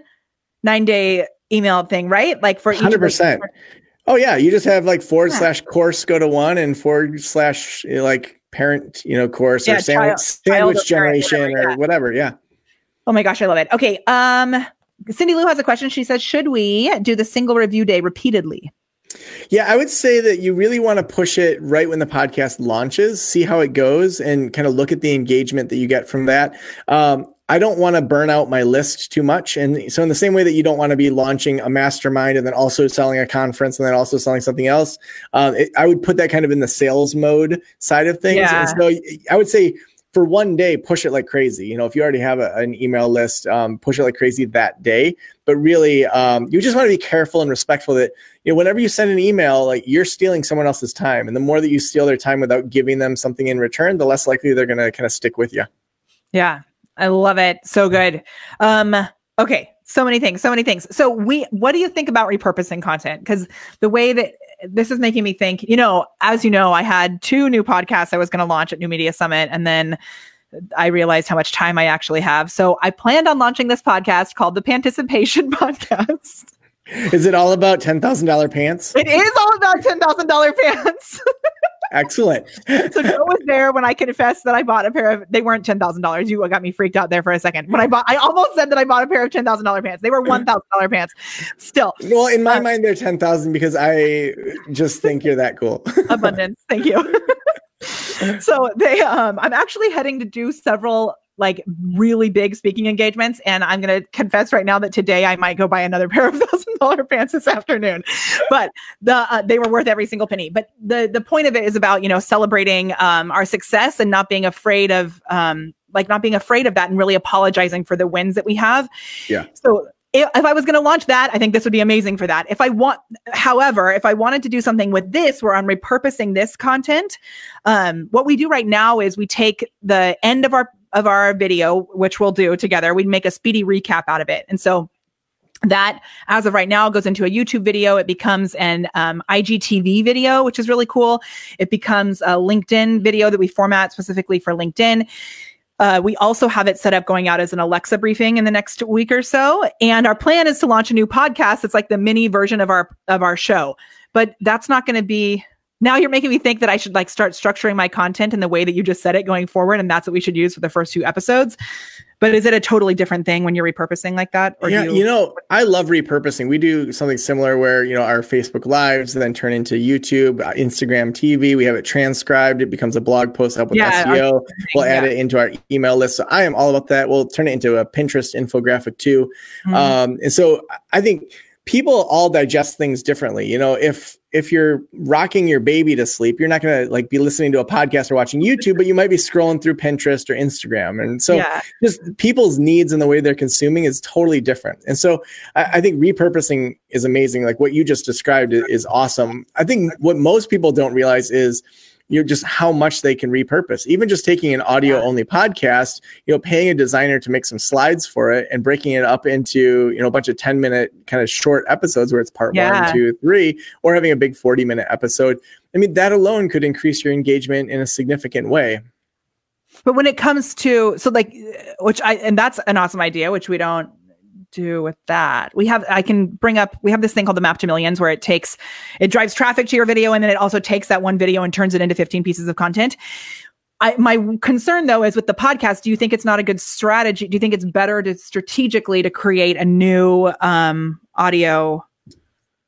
nine day email thing, right? Like for hundred percent. Oh yeah, you just have like forward yeah. slash course go to one and forward slash like parent, you know, course yeah, or sandwich, child, sandwich child generation or whatever, or whatever. Yeah. Oh my gosh, I love it. Okay. Um, Cindy Lou has a question. She says, should we do the single review day repeatedly? Yeah, I would say that you really want to push it right when the podcast launches, see how it goes, and kind of look at the engagement that you get from that. Um, I don't want to burn out my list too much. And so, in the same way that you don't want to be launching a mastermind and then also selling a conference and then also selling something else, um, it, I would put that kind of in the sales mode side of things. Yeah. So, I would say for one day, push it like crazy. You know, if you already have a, an email list, um, push it like crazy that day. But really, um, you just want to be careful and respectful that you know whenever you send an email, like you're stealing someone else's time, and the more that you steal their time without giving them something in return, the less likely they're going to kind of stick with you. Yeah, I love it. So good. Um, okay, so many things, so many things. So we, what do you think about repurposing content? Because the way that this is making me think, you know, as you know, I had two new podcasts I was going to launch at New Media Summit and then I realized how much time I actually have. So I planned on launching this podcast called the Panticipation Podcast. Is it all about $10,000 pants? It is all about $10,000 pants. Excellent. so Joe was there when I confessed that I bought a pair of. They weren't ten thousand dollars. You got me freaked out there for a second. When I bought, I almost said that I bought a pair of ten thousand dollar pants. They were one thousand dollar pants. Still. Well, in my uh, mind, they're ten thousand because I just think you're that cool. abundance. Thank you. so they, um, I'm actually heading to do several like really big speaking engagements. And I'm going to confess right now that today I might go buy another pair of thousand dollar pants this afternoon. But the uh, they were worth every single penny. But the the point of it is about you know celebrating um, our success and not being afraid of um, like not being afraid of that and really apologizing for the wins that we have. Yeah. So if, if, I was going to launch that, I think this would be amazing for that. If I want, however, if I wanted to do something with this where I'm repurposing this content, um, what we do right now is we take the end of our of our video, which we'll do together, we'd make a speedy recap out of it. And so that as of right now goes into a YouTube video. It becomes an um, IGTV video, which is really cool. It becomes a LinkedIn video that we format specifically for LinkedIn. Uh, we also have it set up going out as an Alexa briefing in the next week or so. And our plan is to launch a new podcast. It's like the mini version of our of our show, but that's not going to be now you're making me think that I should like start structuring my content in the way that you just said it going forward. And that's what we should use for the first two episodes. But is it a totally different thing when you're repurposing like that? Or yeah, you-, you know, I love repurposing. We do something similar where, you know, our Facebook lives then turn into YouTube, uh, Instagram TV. We have it transcribed. It becomes a blog post up with yeah, SEO. We'll yeah. add it into our email list. So I am all about that. We'll turn it into a Pinterest infographic too. Mm-hmm. Um, and so I think people all digest things differently. You know, if if you're rocking your baby to sleep, you're not going to like be listening to a podcast or watching YouTube, but you might be scrolling through Pinterest or Instagram. And so yeah. just people's needs and the way they're consuming is totally different. And so I, I, think repurposing is amazing. Like what you just described is awesome. I think what most people don't realize is you know just how much they can repurpose. Even just taking an audio only podcast you know paying a designer to make some slides for it and breaking it up into you know a bunch of 10 minute kind of short episodes where it's part yeah. one two three or having a big 40 minute episode i mean that alone could increase your engagement in a significant way. But when it comes to so like which I and that's an awesome idea, which we don't do with that. We have I can bring up we have this thing called the map to millions where it takes it drives traffic to your video and then it also takes that one video and turns it into 15 pieces of content. I, my concern though is with the podcast. Do you think it's not a good strategy? Do you think it's better to strategically to create a new um, audio?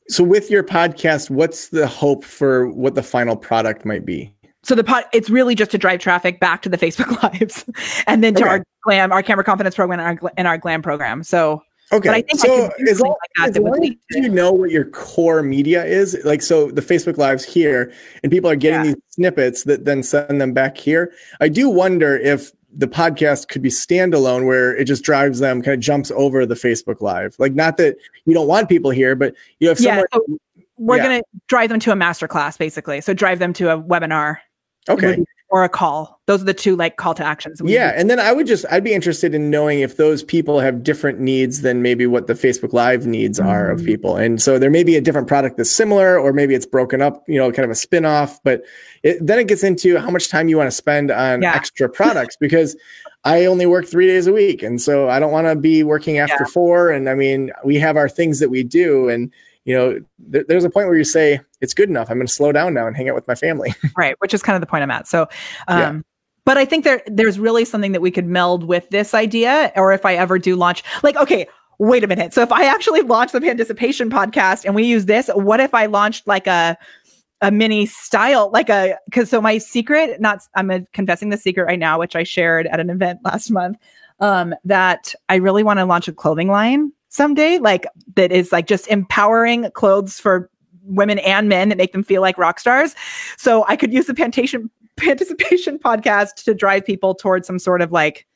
So, with your podcast, what's the hope for what the final product might be? So the pod, it's really just to drive traffic back to the Facebook lives, and then to okay. our glam, our camera confidence program, and our and our glam program. So Okay. But I think so I as long, like as, long as you know what your core media is, like so the Facebook Lives here, and people are getting yeah. these snippets that then send them back here. I do wonder if the podcast could be standalone where it just drives them kind of jumps over the Facebook Live. Like not that you don't want people here, but you have yeah, so we're yeah. gonna drive them to a masterclass basically. So drive them to a webinar. Okay or a call. Those are the two like call to actions. Yeah, and then I would just I'd be interested in knowing if those people have different needs than maybe what the Facebook Live needs mm-hmm. are of mm. people. And so there may be a different product that's similar, or maybe it's broken up, you know, kind of a spin off. But it, then it gets into how much time you want to spend on yeah. extra products because. I only work three days a week. And so I don't want to be working after yeah. four. And I mean, we have our things that we do. And you know, th- there's a point where you say it's good enough. I'm going to slow down now and hang out with my family. right, which is kind of the point I'm at. So, um, yeah. but I think there there's really something that we could meld with this idea, or if I ever do launch, like, okay, wait a minute. So if I actually launch the Panticipation podcast and we use this, what if I launched like a a mini style, like a because so my secret, not I'm a, confessing the secret right now, which I shared at an event last month, um, that I really want to launch a clothing line someday, like that is like just empowering clothes for women and men that make them feel like rock stars. So I could use the Pantation Panticipation podcast to drive people towards some sort of like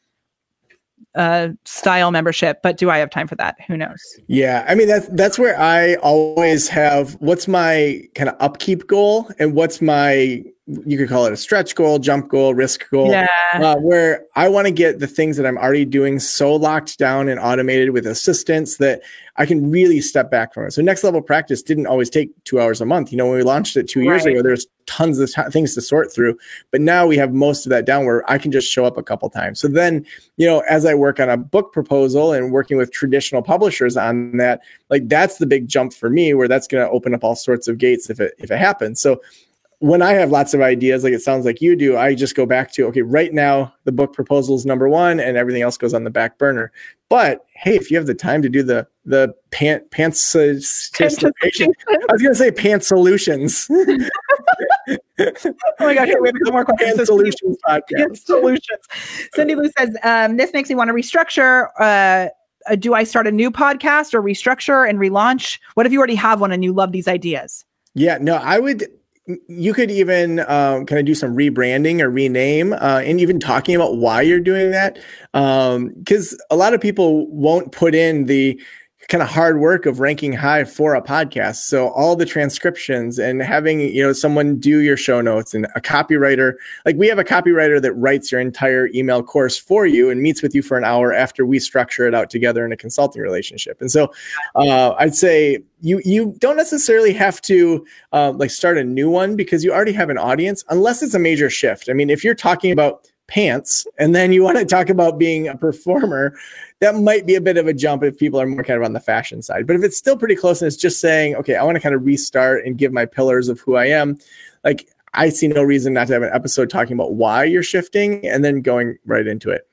uh, style membership, but do I have time for that? Who knows? Yeah, I mean that's that's where I always have what's my kind of upkeep goal and what's my you could call it a stretch goal, jump goal, risk goal, yeah. uh, where I want to get the things that I'm already doing so locked down and automated with assistance that I can really step back from it. So next level practice didn't always take two hours a month. You know, when we launched it two years right. ago, there's tons of t- things to sort through, but now we have most of that down where I can just show up a couple times. So then, you know, as I work on a book proposal and working with traditional publishers on that, like that's the big jump for me, where that's going to open up all sorts of gates if it if it happens. So when I have lots of ideas, like it sounds like you do, I just go back to okay, right now the book proposal is number one, and everything else goes on the back burner. But hey, if you have the time to do the the pant pants, uh, I was going to say pants solutions. oh my gosh, we have some more questions. Pants solutions podcast. solutions. Cindy Lou says um, this makes me want to restructure. Uh, do I start a new podcast or restructure and relaunch? What if you already have one and you love these ideas? Yeah, no, I would you could even um, kind of do some rebranding or rename uh, and even talking about why you're doing that because um, a lot of people won't put in the kind of hard work of ranking high for a podcast. So all the transcriptions and having, you know, someone do your show notes and a copywriter, like we have a copywriter that writes your entire email course for you and meets with you for an hour after we structure it out together in a consulting relationship. And so uh, I'd say you you don't necessarily have to uh, like start a new one because you already have an audience unless it's a major shift. I mean, if you're talking about pants and then you want to talk about being a performer that might be a bit of a jump if people are more kind of on the fashion side. But if it's still pretty close and it's just saying okay i want to kind of restart and give my pillars of who i am like i see no reason not to have an episode talking about why you're shifting and then going right into it.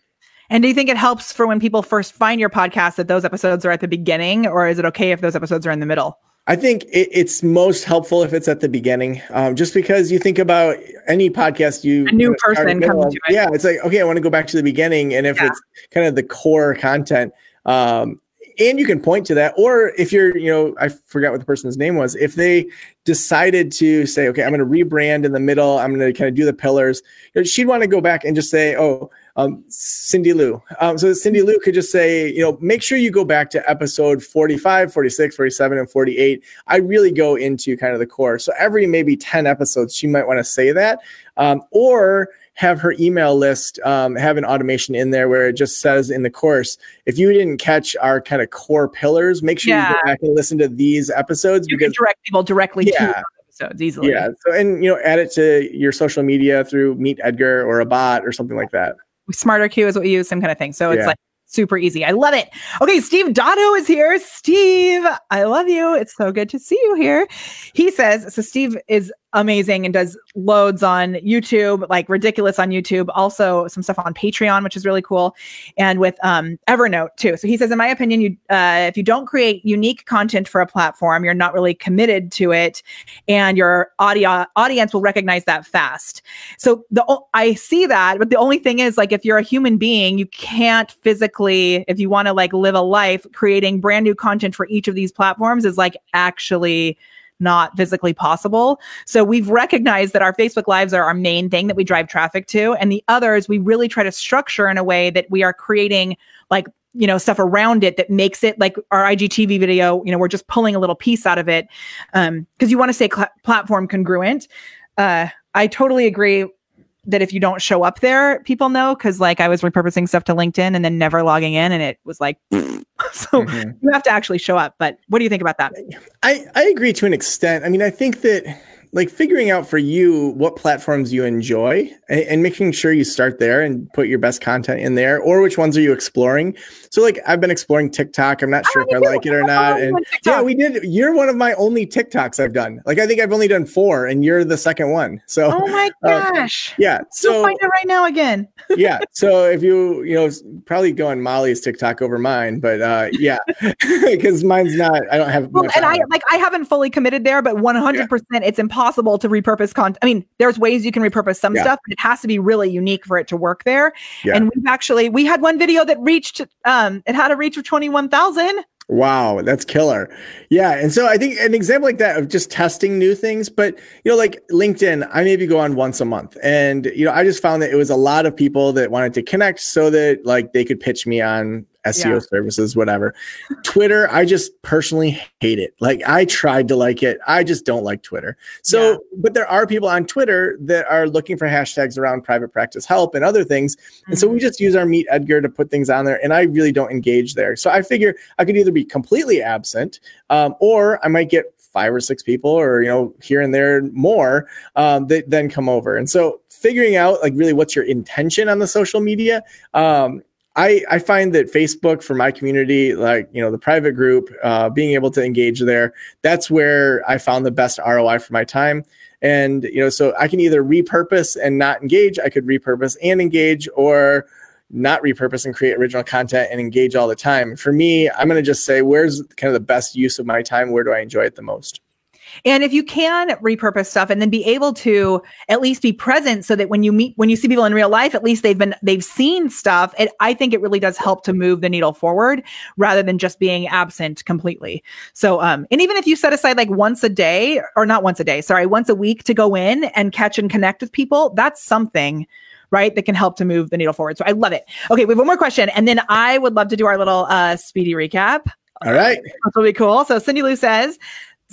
And do you think it helps for when people first find your podcast that those episodes are at the beginning or is it okay if those episodes are in the middle I think it, it's most helpful if it's at the beginning, um, just because you think about any podcast you a new person coming to it. Yeah, it's like okay, I want to go back to the beginning, and if yeah. it's kind of the core content, um, and you can point to that, or if you're, you know, I forgot what the person's name was, if they decided to say, okay, I'm going to rebrand in the middle, I'm going to kind of do the pillars, she'd want to go back and just say, oh um, Cindy Lou. Um, so Cindy Lou could just say, you know, make sure you go back to episode 45, 46, 47, and 48. I really go into kind of the core. So every maybe 10 episodes, she might want to say that. Um, or have her email list um, have an automation in there where it just says in the course if you didn't catch our kind of core pillars make sure yeah. you go back and listen to these episodes you because direct people directly yeah, to episodes easily. Yeah. So and you know, add it to your social media through Meet Edgar or a bot or something like that. SmarterQueue is what we use, some kind of thing. So it's Yeah. like super easy. I love it. Okay, Steve Dotto is here. Steve, I love you. It's so good to see you here. He says, so Steve is amazing and does loads on YouTube, like ridiculous on YouTube, also some stuff on Patreon, which is really cool, and with um, Evernote too. So he says, in my opinion, you uh, if you don't create unique content for a platform, you're not really committed to it, and your audio audience will recognize that fast. So the I see that, but the only thing is like if you're a human being, you can't physically, if you want to like live a life, creating brand new content for each of these platforms is like actually not physically possible. So we've recognized that our Facebook lives are our main thing that we drive traffic to. And the others we really try to structure in a way that we are creating like you know stuff around it that makes it like our IGTV video you know we're just pulling a little piece out of it um because you want to stay cl- platform congruent uh I totally agree that if you don't show up there, people know because like I was repurposing stuff to LinkedIn and then never logging in, and it was like, so Mhm. you have to actually show up. But what do you think about that? I, I agree to an extent. I mean, I think that like figuring out for you what platforms you enjoy and, and making sure you start there and put your best content in there, or which ones are you exploring? So, like, I've been exploring TikTok. I'm not sure if I like it or not. And yeah, we did. You're one of my only TikToks I've done. Like, I think I've only done four, and you're the second one. So, Oh my uh, gosh! yeah. So find it right now again. yeah. So if you, you know, probably go on Molly's TikTok over mine, but uh, yeah, because mine's not. I don't have. Well, and I it. like I haven't fully committed there, but 100 percent it's impossible to repurpose content. I mean, there's ways you can repurpose some Yeah. stuff, but it has to be really unique for it to work there. Yeah. And we've actually we had one video that reached um it had a reach of 21,000. Wow, that's killer. Yeah. And so I think an example like that of just testing new things, but you know, like LinkedIn, I maybe go on once a month. And you know, I just found that it was a lot of people that wanted to connect so that like they could pitch me on SEO Yeah. services, whatever. Twitter, I just personally hate it. Like I tried to like it. I just don't like Twitter. So, Yeah. but there are people on Twitter that are looking for hashtags around private practice help and other things. And Mm. so we just use our Meet Edgar to put things on there, and I really don't engage there. So I figure I could either be completely absent, um, or I might get five or six people, or you know, here and there more um, that then come over. And so figuring out like really what's your intention on the social media. Um, I, I find that Facebook for my community, like you know the private group, uh, being able to engage there, that's where I found the best ROI for my time. And you know, so I can either repurpose and not engage. I could repurpose and engage, or not repurpose and create original content and engage all the time. For me, I'm going to just say, where's kind of the best use of my time? Where do I enjoy it the most? And if you can repurpose stuff and then be able to at least be present so that when you meet when you see people in real life, at least they've been they've seen stuff, it, I think it really does help to move the needle forward rather than just being absent completely. So um and even if you set aside like once a day or not once a day, sorry, once a week to go in and catch and connect with people, that's something right that can help to move the needle forward. So I love it. Okay, we have one more question and then I would love to do our little uh speedy recap. All right. Will be cool. So Cindy Lou says,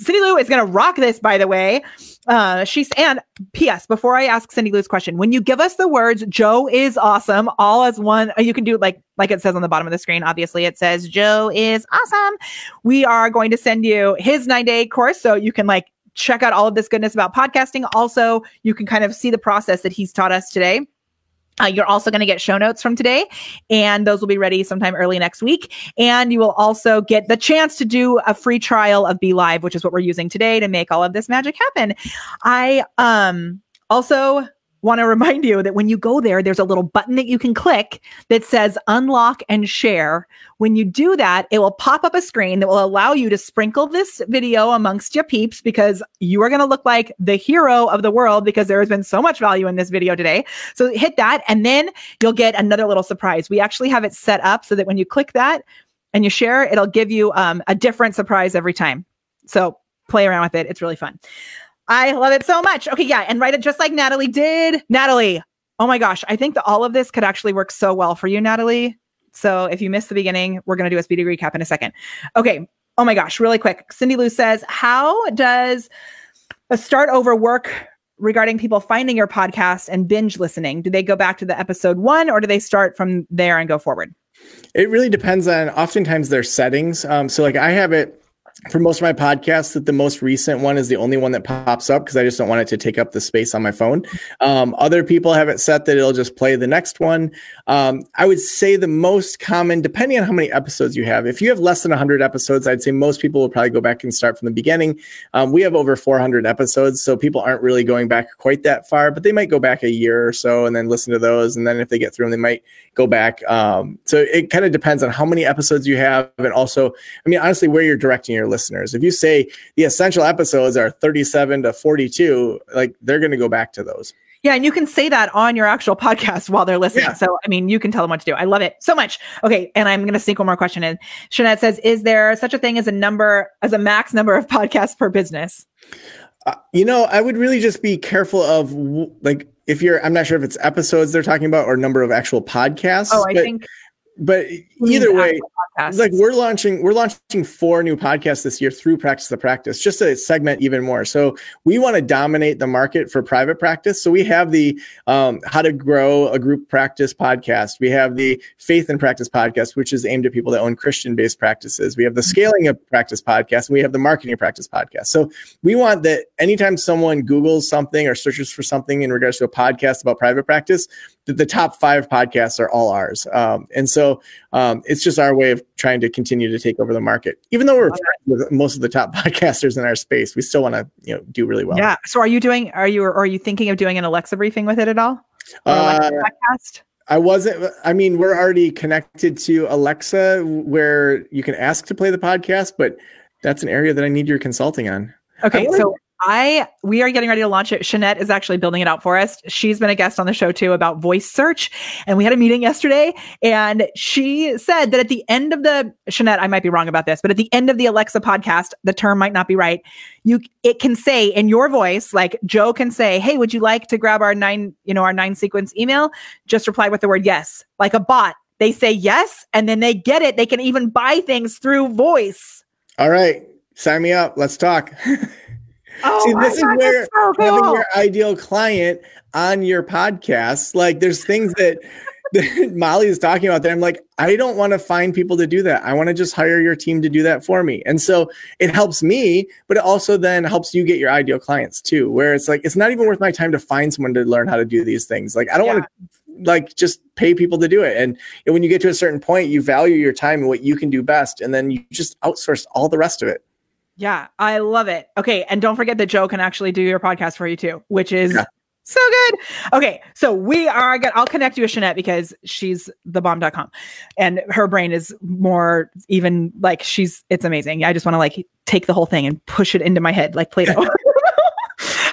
Cindy Lou is going to rock this, by the way. Uh, she's and P.S. Before I ask Cindy Lou's question, when you give us the words "Joe is awesome," all as one, uh, you can do like like it says on the bottom of the screen. Obviously, it says "Joe is awesome." We are going to send you his nine day course, so you can like check out all of this goodness about podcasting. Also, you can kind of see the process that he's taught us today. Uh, you're also going to get show notes from today, and those will be ready sometime early next week. And you will also get the chance to do a free trial of BeLive, which is what we're using today to make all of this magic happen. I um also want to remind you that when you go there, there's a little button that you can click that says unlock and share. When you do that, it will pop up a screen that will allow you to sprinkle this video amongst your peeps because you are going to look like the hero of the world because there has been so much value in this video today. So hit that and then you'll get another little surprise. We actually have it set up so that when you click that and you share, it'll give you um, a different surprise every time. So play around with it. It's really fun. I love it so much. Okay, yeah, and write it just like Natalie did. Natalie, oh my gosh, I think that all of this could actually work so well for you, Natalie. So if you missed the beginning, we're going to do a speedy recap in a second. Okay. Oh my gosh, really quick. Cindy Lou says, How does a start over work regarding people finding your podcast and binge listening? Do they go back to the episode one or do they start from there and go forward? It really depends on oftentimes their settings. Um, so like I have it for most of my podcasts that the most recent one is the only one that pops up because I just don't want it to take up the space on my phone. Um, other people have it set that it'll just play the next one. Um, I would say the most common, depending on how many episodes you have, if you have less than 100 episodes, I'd say most people will probably go back and start from the beginning. Um, we have over 400 episodes, so people aren't really going back quite that far, but they might go back a year or so and then listen to those. And then if they get through them, they might go back. Um, so it kind of depends on how many episodes you have. And also, I mean, honestly, where you're directing your listeners. If you say the essential episodes are 37 to 42, like they're going to go back to those. Yeah, and you can say that on your actual podcast while they're listening. Yeah. So, I mean, you can tell them what to do. I love it so much. Okay, and I'm going to sneak one more question in. Shanette says, "Is there such a thing as a number as a max number of podcasts per business?" Uh, you know, I would really just be careful of like if you're. I'm not sure if it's episodes they're talking about or number of actual podcasts. Oh, I think but either way like we're launching we're launching four new podcasts this year through practice the practice just to segment even more. So we want to dominate the market for private practice. So we have the um, how to grow a group practice podcast. We have the faith and practice podcast which is aimed at people that own christian based practices. We have the scaling of practice podcast and we have the marketing practice podcast. So we want that anytime someone googles something or searches for something in regards to a podcast about private practice the, the top five podcasts are all ours. Um, and so um, it's just our way of trying to continue to take over the market. Even though we're with most of the top podcasters in our space, we still want to you know do really well. Yeah. So are you doing? Are you? Or are you thinking of doing an Alexa briefing with it at all? Uh, podcast? I wasn't. I mean, we're already connected to Alexa, where you can ask to play the podcast, but that's an area that I need your consulting on. Okay, so I we are getting ready to launch it. Shanette is actually building it out for us. She's been a guest on the show too about voice search. And we had a meeting yesterday and she said that at the end of the Shanette, I might be wrong about this, but at the end of the Alexa podcast, the term might not be right. You it can say in your voice, like Joe can say, Hey, would you like to grab our nine, you know, our nine sequence email? Just reply with the word yes, like a bot. They say yes, and then they get it. They can even buy things through voice. All right. Sign me up. Let's talk. Oh See, this is God, where so cool. having your ideal client on your podcast, like there's things that, that Molly is talking about there. I'm like, I don't want to find people to do that. I want to just hire your team to do that for me. And so it helps me, but it also then helps you get your ideal clients too, where it's like, it's not even worth my time to find someone to learn how to do these things. Like, I don't yeah. want to like just pay people to do it. And, and when you get to a certain point, you value your time and what you can do best. And then you just outsource all the rest of it. Yeah, I love it. Okay, and don't forget that Joe can actually do your podcast for you too, which is yeah. so good. Okay, so we are good. I'll connect you with Shanette because she's thebomb.com and her brain is more even like she's it's amazing. I just want to like take the whole thing and push it into my head like Play-Doh.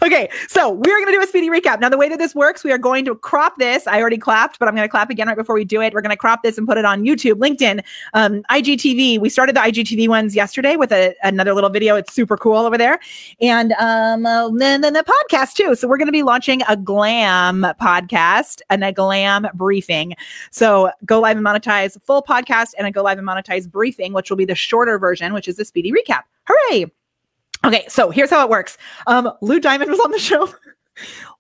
Okay, so we're going to do a speedy recap. Now, the way that this works, we are going to crop this. I already clapped, but I'm going to clap again right before we do it. We're going to crop this and put it on YouTube, LinkedIn, um, IGTV. We started the IGTV ones yesterday with a, another little video. It's super cool over there. And um, then, then the podcast too. So we're going to be launching a glam podcast and a glam briefing. So go live and monetize full podcast and a go live and monetize briefing, which will be the shorter version, which is the speedy recap. Hooray! Okay, so here's how it works. Um, Lou Diamond was on the show.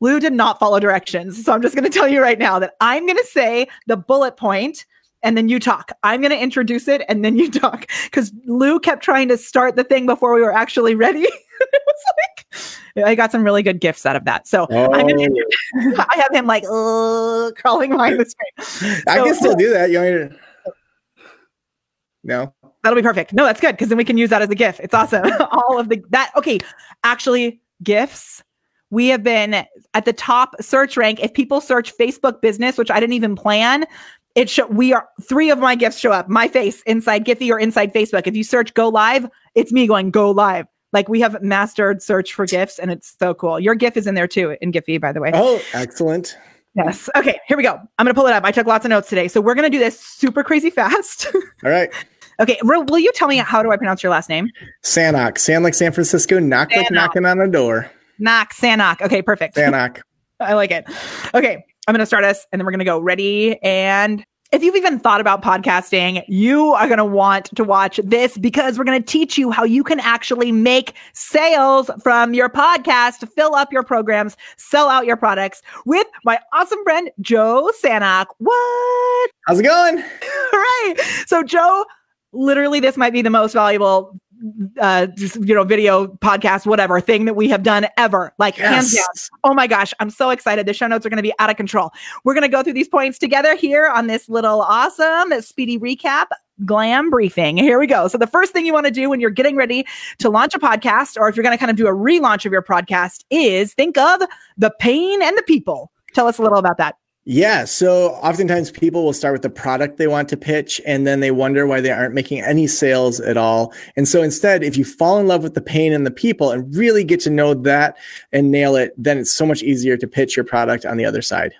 Lou did not follow directions. So I'm just going to tell you right now that I'm going to say the bullet point and then you talk. I'm going to introduce it and then you talk because Lou kept trying to start the thing before we were actually ready. it was like, I got some really good GIFs out of that. So oh. I'm gonna, I have him like uh, crawling behind the screen. So, I can still do that. You want me to? No. That'll be perfect. No, that's good because then we can use that as a GIF. It's awesome. All of the that okay. Actually, GIFs. We have been at the top search rank. If people search Facebook business, which I didn't even plan, it show we are three of my GIFs show up. My face inside Giphy or inside Facebook. If you search go live, it's me going go live. Like we have mastered search for GIFs and it's so cool. Your GIF is in there too in Giphy, by the way. Oh, excellent. Yes. Okay, here we go. I'm going to pull it up. I took lots of notes today. So we're going to do this super crazy fast. All right. Okay, will you tell me how do I pronounce your last name? Sanok. San like San Francisco, knock Sanok. like knocking on a door. Knock, Sanok. Okay, perfect. Sanok. I like it. Okay, I'm going to start us and then we're going to go ready. And if you've even thought about podcasting, you are going to want to watch this because we're going to teach you how you can actually make sales from your podcast, fill up your programs, sell out your products with my awesome friend, Joe Sanok. What? How's it going? All right. So, Joe literally this might be the most valuable uh, just, you know, video podcast, whatever thing that we have done ever. Like yes. hands down. Oh my gosh, I'm so excited. The show notes are going to be out of control. We're going to go through these points together here on this little awesome speedy recap glam briefing. Here we go. So the first thing you want to do when you're getting ready to launch a podcast, or if you're going to kind of do a relaunch of your podcast, is think of the pain and the people. Tell us a little about that. Yeah. So oftentimes people will start with the product they want to pitch and then they wonder why they aren't making any sales at all. And so instead, if you fall in love with the pain and the people and really get to know that and nail it, then it's so much easier to pitch your product on the other side.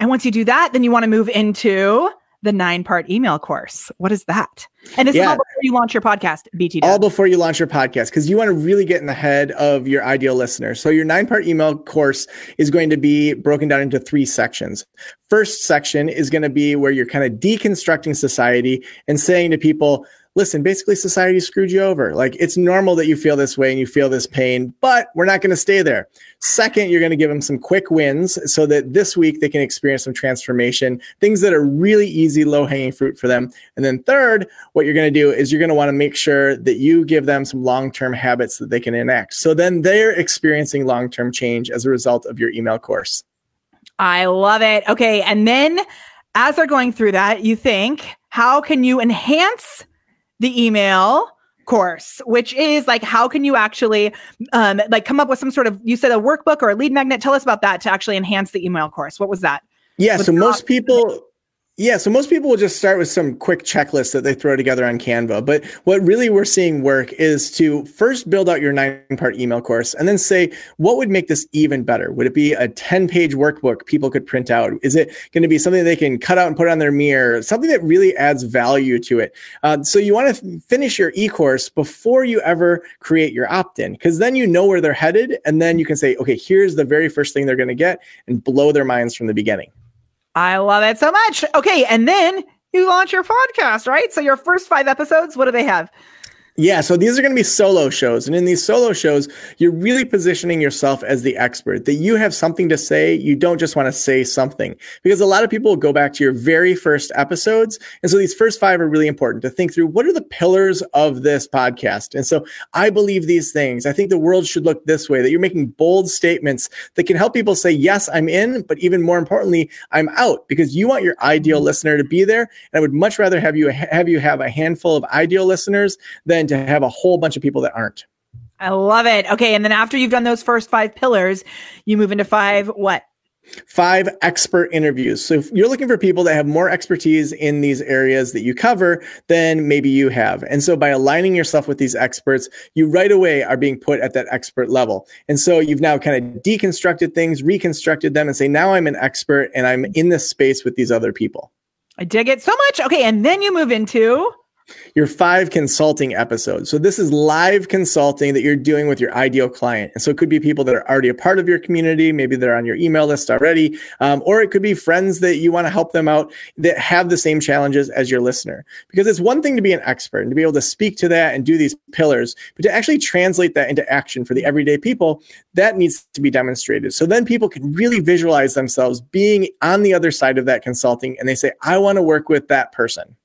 And once you do that, then you want to move into the nine part email course. What is that? And this yeah. is all before you launch your podcast, BT. All before you launch your podcast, because you want to really get in the head of your ideal listener. So your nine part email course is going to be broken down into three sections. First section is going to be where you're kind of deconstructing society and saying to people, listen, basically society screwed you over. Like it's normal that you feel this way and you feel this pain, but we're not going to stay there. Second, you're going to give them some quick wins so that this week they can experience some transformation, things that are really easy, low hanging fruit for them. And then third, what you're going to do is you're going to want to make sure that you give them some long term habits that they can enact. So then they're experiencing long term change as a result of your email course. I love it. Okay. And then as they're going through that, you think, how can you enhance the email course which is like how can you actually um like come up with some sort of you said a workbook or a lead magnet. Tell us about that to actually enhance the email course. What was that? Yeah so most people yeah, so most people will just start with some quick checklists that they throw together on Canva. But what really we're seeing work is to first build out your nine part email course and then say, what would make this even better? Would it be a 10 page workbook people could print out? Is it going to be something they can cut out and put on their mirror? Something that really adds value to it. Uh, so you want to finish your e course before you ever create your opt in, because then you know where they're headed. And then you can say, okay, here's the very first thing they're going to get and blow their minds from the beginning. I love it so much. Okay. And then you launch your podcast, right? So your first five episodes, what do they have? Yeah, so these are going to be solo shows. And in these solo shows, you're really positioning yourself as the expert, that you have something to say. You don't just want to say something. Because a lot of people go back to your very first episodes. And so these first five are really important to think through what are the pillars of this podcast? And so I believe these things. I think the world should look this way, that you're making bold statements that can help people say, yes, I'm in, but even more importantly, I'm out because you want your ideal mm-hmm. listener to be there. And I would much rather have you have you have a handful of ideal listeners than to have a whole bunch of people that aren't. I love it. Okay. And then after you've done those first five pillars, you move into five what? Five expert interviews. So if you're looking for people that have more expertise in these areas that you cover than maybe you have. And so by aligning yourself with these experts, you right away are being put at that expert level. And so you've now kind of deconstructed things, reconstructed them, and say, now I'm an expert and I'm in this space with these other people. I dig it so much. Okay. And then you move into your five consulting episodes. So this is live consulting that you're doing with your ideal client. And so it could be people that are already a part of your community, maybe they're on your email list already, um, or it could be friends that you want to help them out that have the same challenges as your listener. Because it's one thing to be an expert and to be able to speak to that and do these pillars, but to actually translate that into action for the everyday people, that needs to be demonstrated. So then people can really visualize themselves being on the other side of that consulting and they say, I want to work with that person.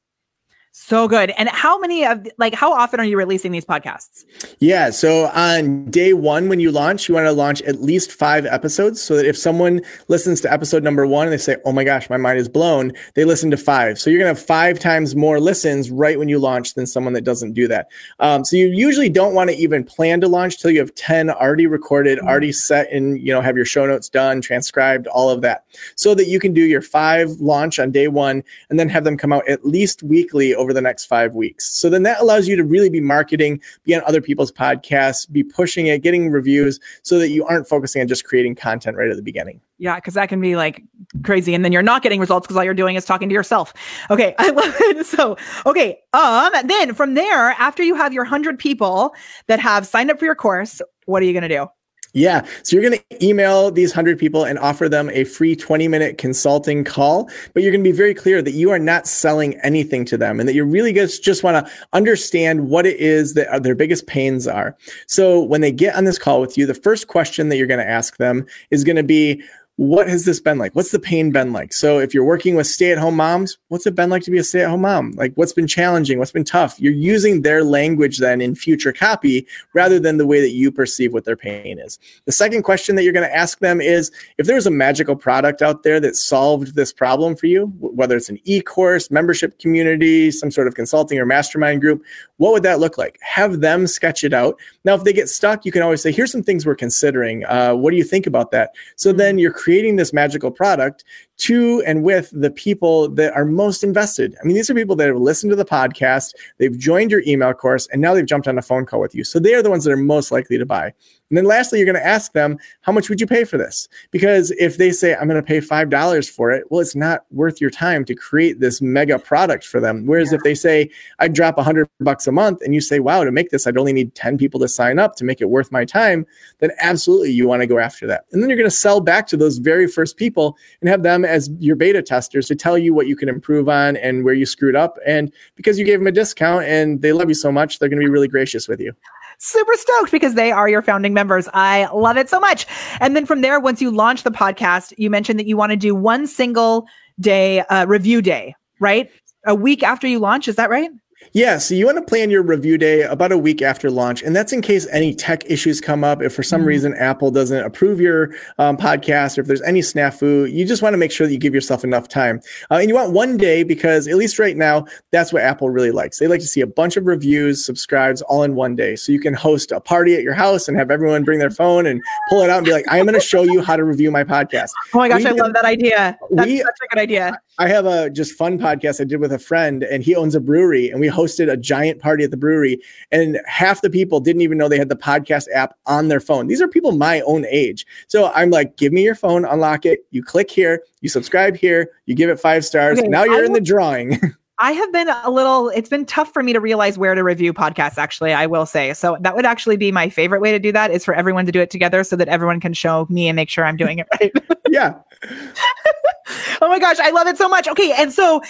So good. And how many of like how often are you releasing these podcasts? Yeah. So on day one, when you launch, you want to launch at least five episodes so that if someone listens to episode number one and they say, Oh my gosh, my mind is blown, they listen to five. So you're gonna have five times more listens right when you launch than someone that doesn't do that. Um, so you usually don't want to even plan to launch till you have 10 already recorded, mm-hmm. already set and you know, have your show notes done, transcribed, all of that. So that you can do your five launch on day one and then have them come out at least weekly over the next five weeks. So then that allows you to really be marketing, be on other people's podcasts, be pushing it, getting reviews so that you aren't focusing on just creating content right at the beginning. Yeah, because that can be like crazy. And then you're not getting results because all you're doing is talking to yourself. Okay. I love it. So, okay. Um, then from there, after you have your hundred people that have signed up for your course, what are you to do? Yeah. So you're going to email these 100 people and offer them a free 20 minute consulting call, but you're going to be very clear that you are not selling anything to them and that you really just, just want to understand what it is that uh, their biggest pains are. So when they get on this call with you, the first question that you're going to ask them is going to be, what has this been like? What's the pain been like? So if you're working with stay-at-home moms, what's it been like to be a stay-at-home mom? Like what's been challenging? What's been tough? You're using their language then in future copy rather than the way that you perceive what their pain is. The second question that you're going to ask them is if there was a magical product out there that solved this problem for you, whether it's an e-course, membership community, some sort of consulting or mastermind group, what would that look like? Have them sketch it out. Now, if they get stuck, you can always say, here's some things we're considering. Uh, what do you think about that? So then you're creating this magical product to and with the people that are most invested. I mean, these are people that have listened to the podcast, they've joined your email course, and now they've jumped on a phone call with you. So they are the ones that are most likely to buy. And then lastly, you're going to ask them, how much would you pay for this? Because if they say, I'm going to pay $5 for it, well, it's not worth your time to create this mega product for them. Whereas yeah. if they say, I'd drop 100 bucks a month, and you say, wow, to make this, I'd only need 10 people to sign up to make it worth my time, then absolutely you want to go after that. And then you're going to sell back to those very first people and have them as your beta testers to tell you what you can improve on and where you screwed up. And because you gave them a discount and they love you so much, they're going to be really gracious with you super stoked because they are your founding members. I love it so much. And then from there, once you launch the podcast, you mentioned that you want to do one single day uh, review day, right? A week after you launch. Is that right? Yeah, so you want to plan your review day about a week after launch, and that's in case any tech issues come up. If for some mm-hmm. reason Apple doesn't approve your um, podcast, or if there's any snafu, you just want to make sure that you give yourself enough time. Uh, and you want one day because, at least right now, that's what Apple really likes. They like to see a bunch of reviews, subscribes all in one day. So you can host a party at your house and have everyone bring their phone and pull it out and be like, "I'm going to show you how to review my podcast." Oh my gosh, we, I love that idea. That's we, such a good idea. I have a just fun podcast I did with a friend, and he owns a brewery, and we hosted a giant party at the brewery, and half the people didn't even know they had the podcast app on their phone. These are people my own age. So I'm like, give me your phone, unlock it. You click here, you subscribe here, you give it five stars. Okay, now you're I in the drawing. I have been a little, it's been tough for me to realize where to review podcasts, actually, I will say. So that would actually be my favorite way to do that is for everyone to do it together so that everyone can show me and make sure I'm doing it right. yeah. oh my gosh, I love it so much. Okay. And so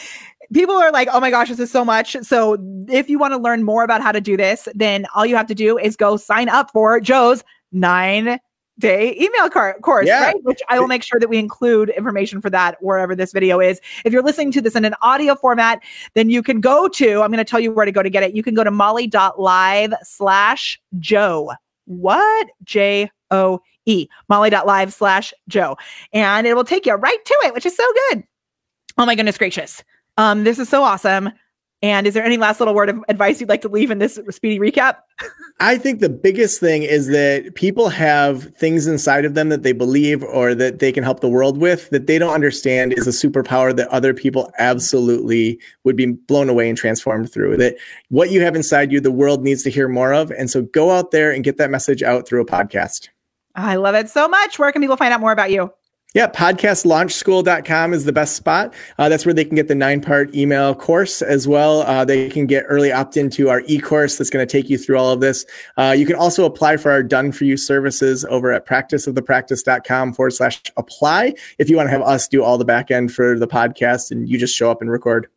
people are like, oh my gosh, this is so much. So if you want to learn more about how to do this, then all you have to do is go sign up for Joe's nine day email car- course, yeah. right? Which I will make sure that we include information for that wherever this video is. If you're listening to this in an audio format, then you can go to, I'm going to tell you where to go to get it. You can go to molly.live slash Joe. What? J O E. Molly.live slash Joe. And it will take you right to it, which is so good. Oh my goodness gracious. Um, this is so awesome. And is there any last little word of advice you'd like to leave in this speedy recap? I think the biggest thing is that people have things inside of them that they believe or that they can help the world with that they don't understand is a superpower that other people absolutely would be blown away and transformed through. That what you have inside you, the world needs to hear more of. And so go out there and get that message out through a podcast. I love it so much. Where can people find out more about you? Yeah, podcastlaunchschool.com is the best spot. Uh, that's where they can get the nine part email course as well. Uh, they can get early opt into our e course that's going to take you through all of this. Uh, you can also apply for our done for you services over at practiceofthepractice.com forward slash apply if you want to have us do all the back end for the podcast and you just show up and record.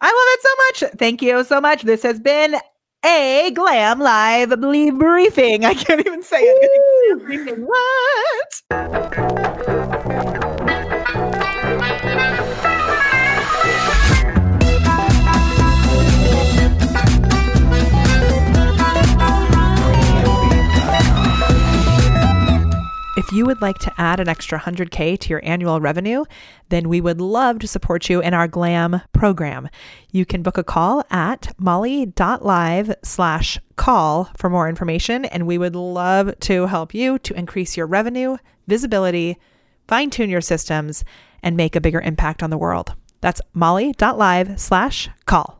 I love it so much. Thank you so much. This has been a Glam Live briefing. I can't even say it. What? If you would like to add an extra 100K to your annual revenue, then we would love to support you in our GLAM program. You can book a call at molly.live slash call for more information, and we would love to help you to increase your revenue, visibility, fine tune your systems, and make a bigger impact on the world. That's molly.live slash call.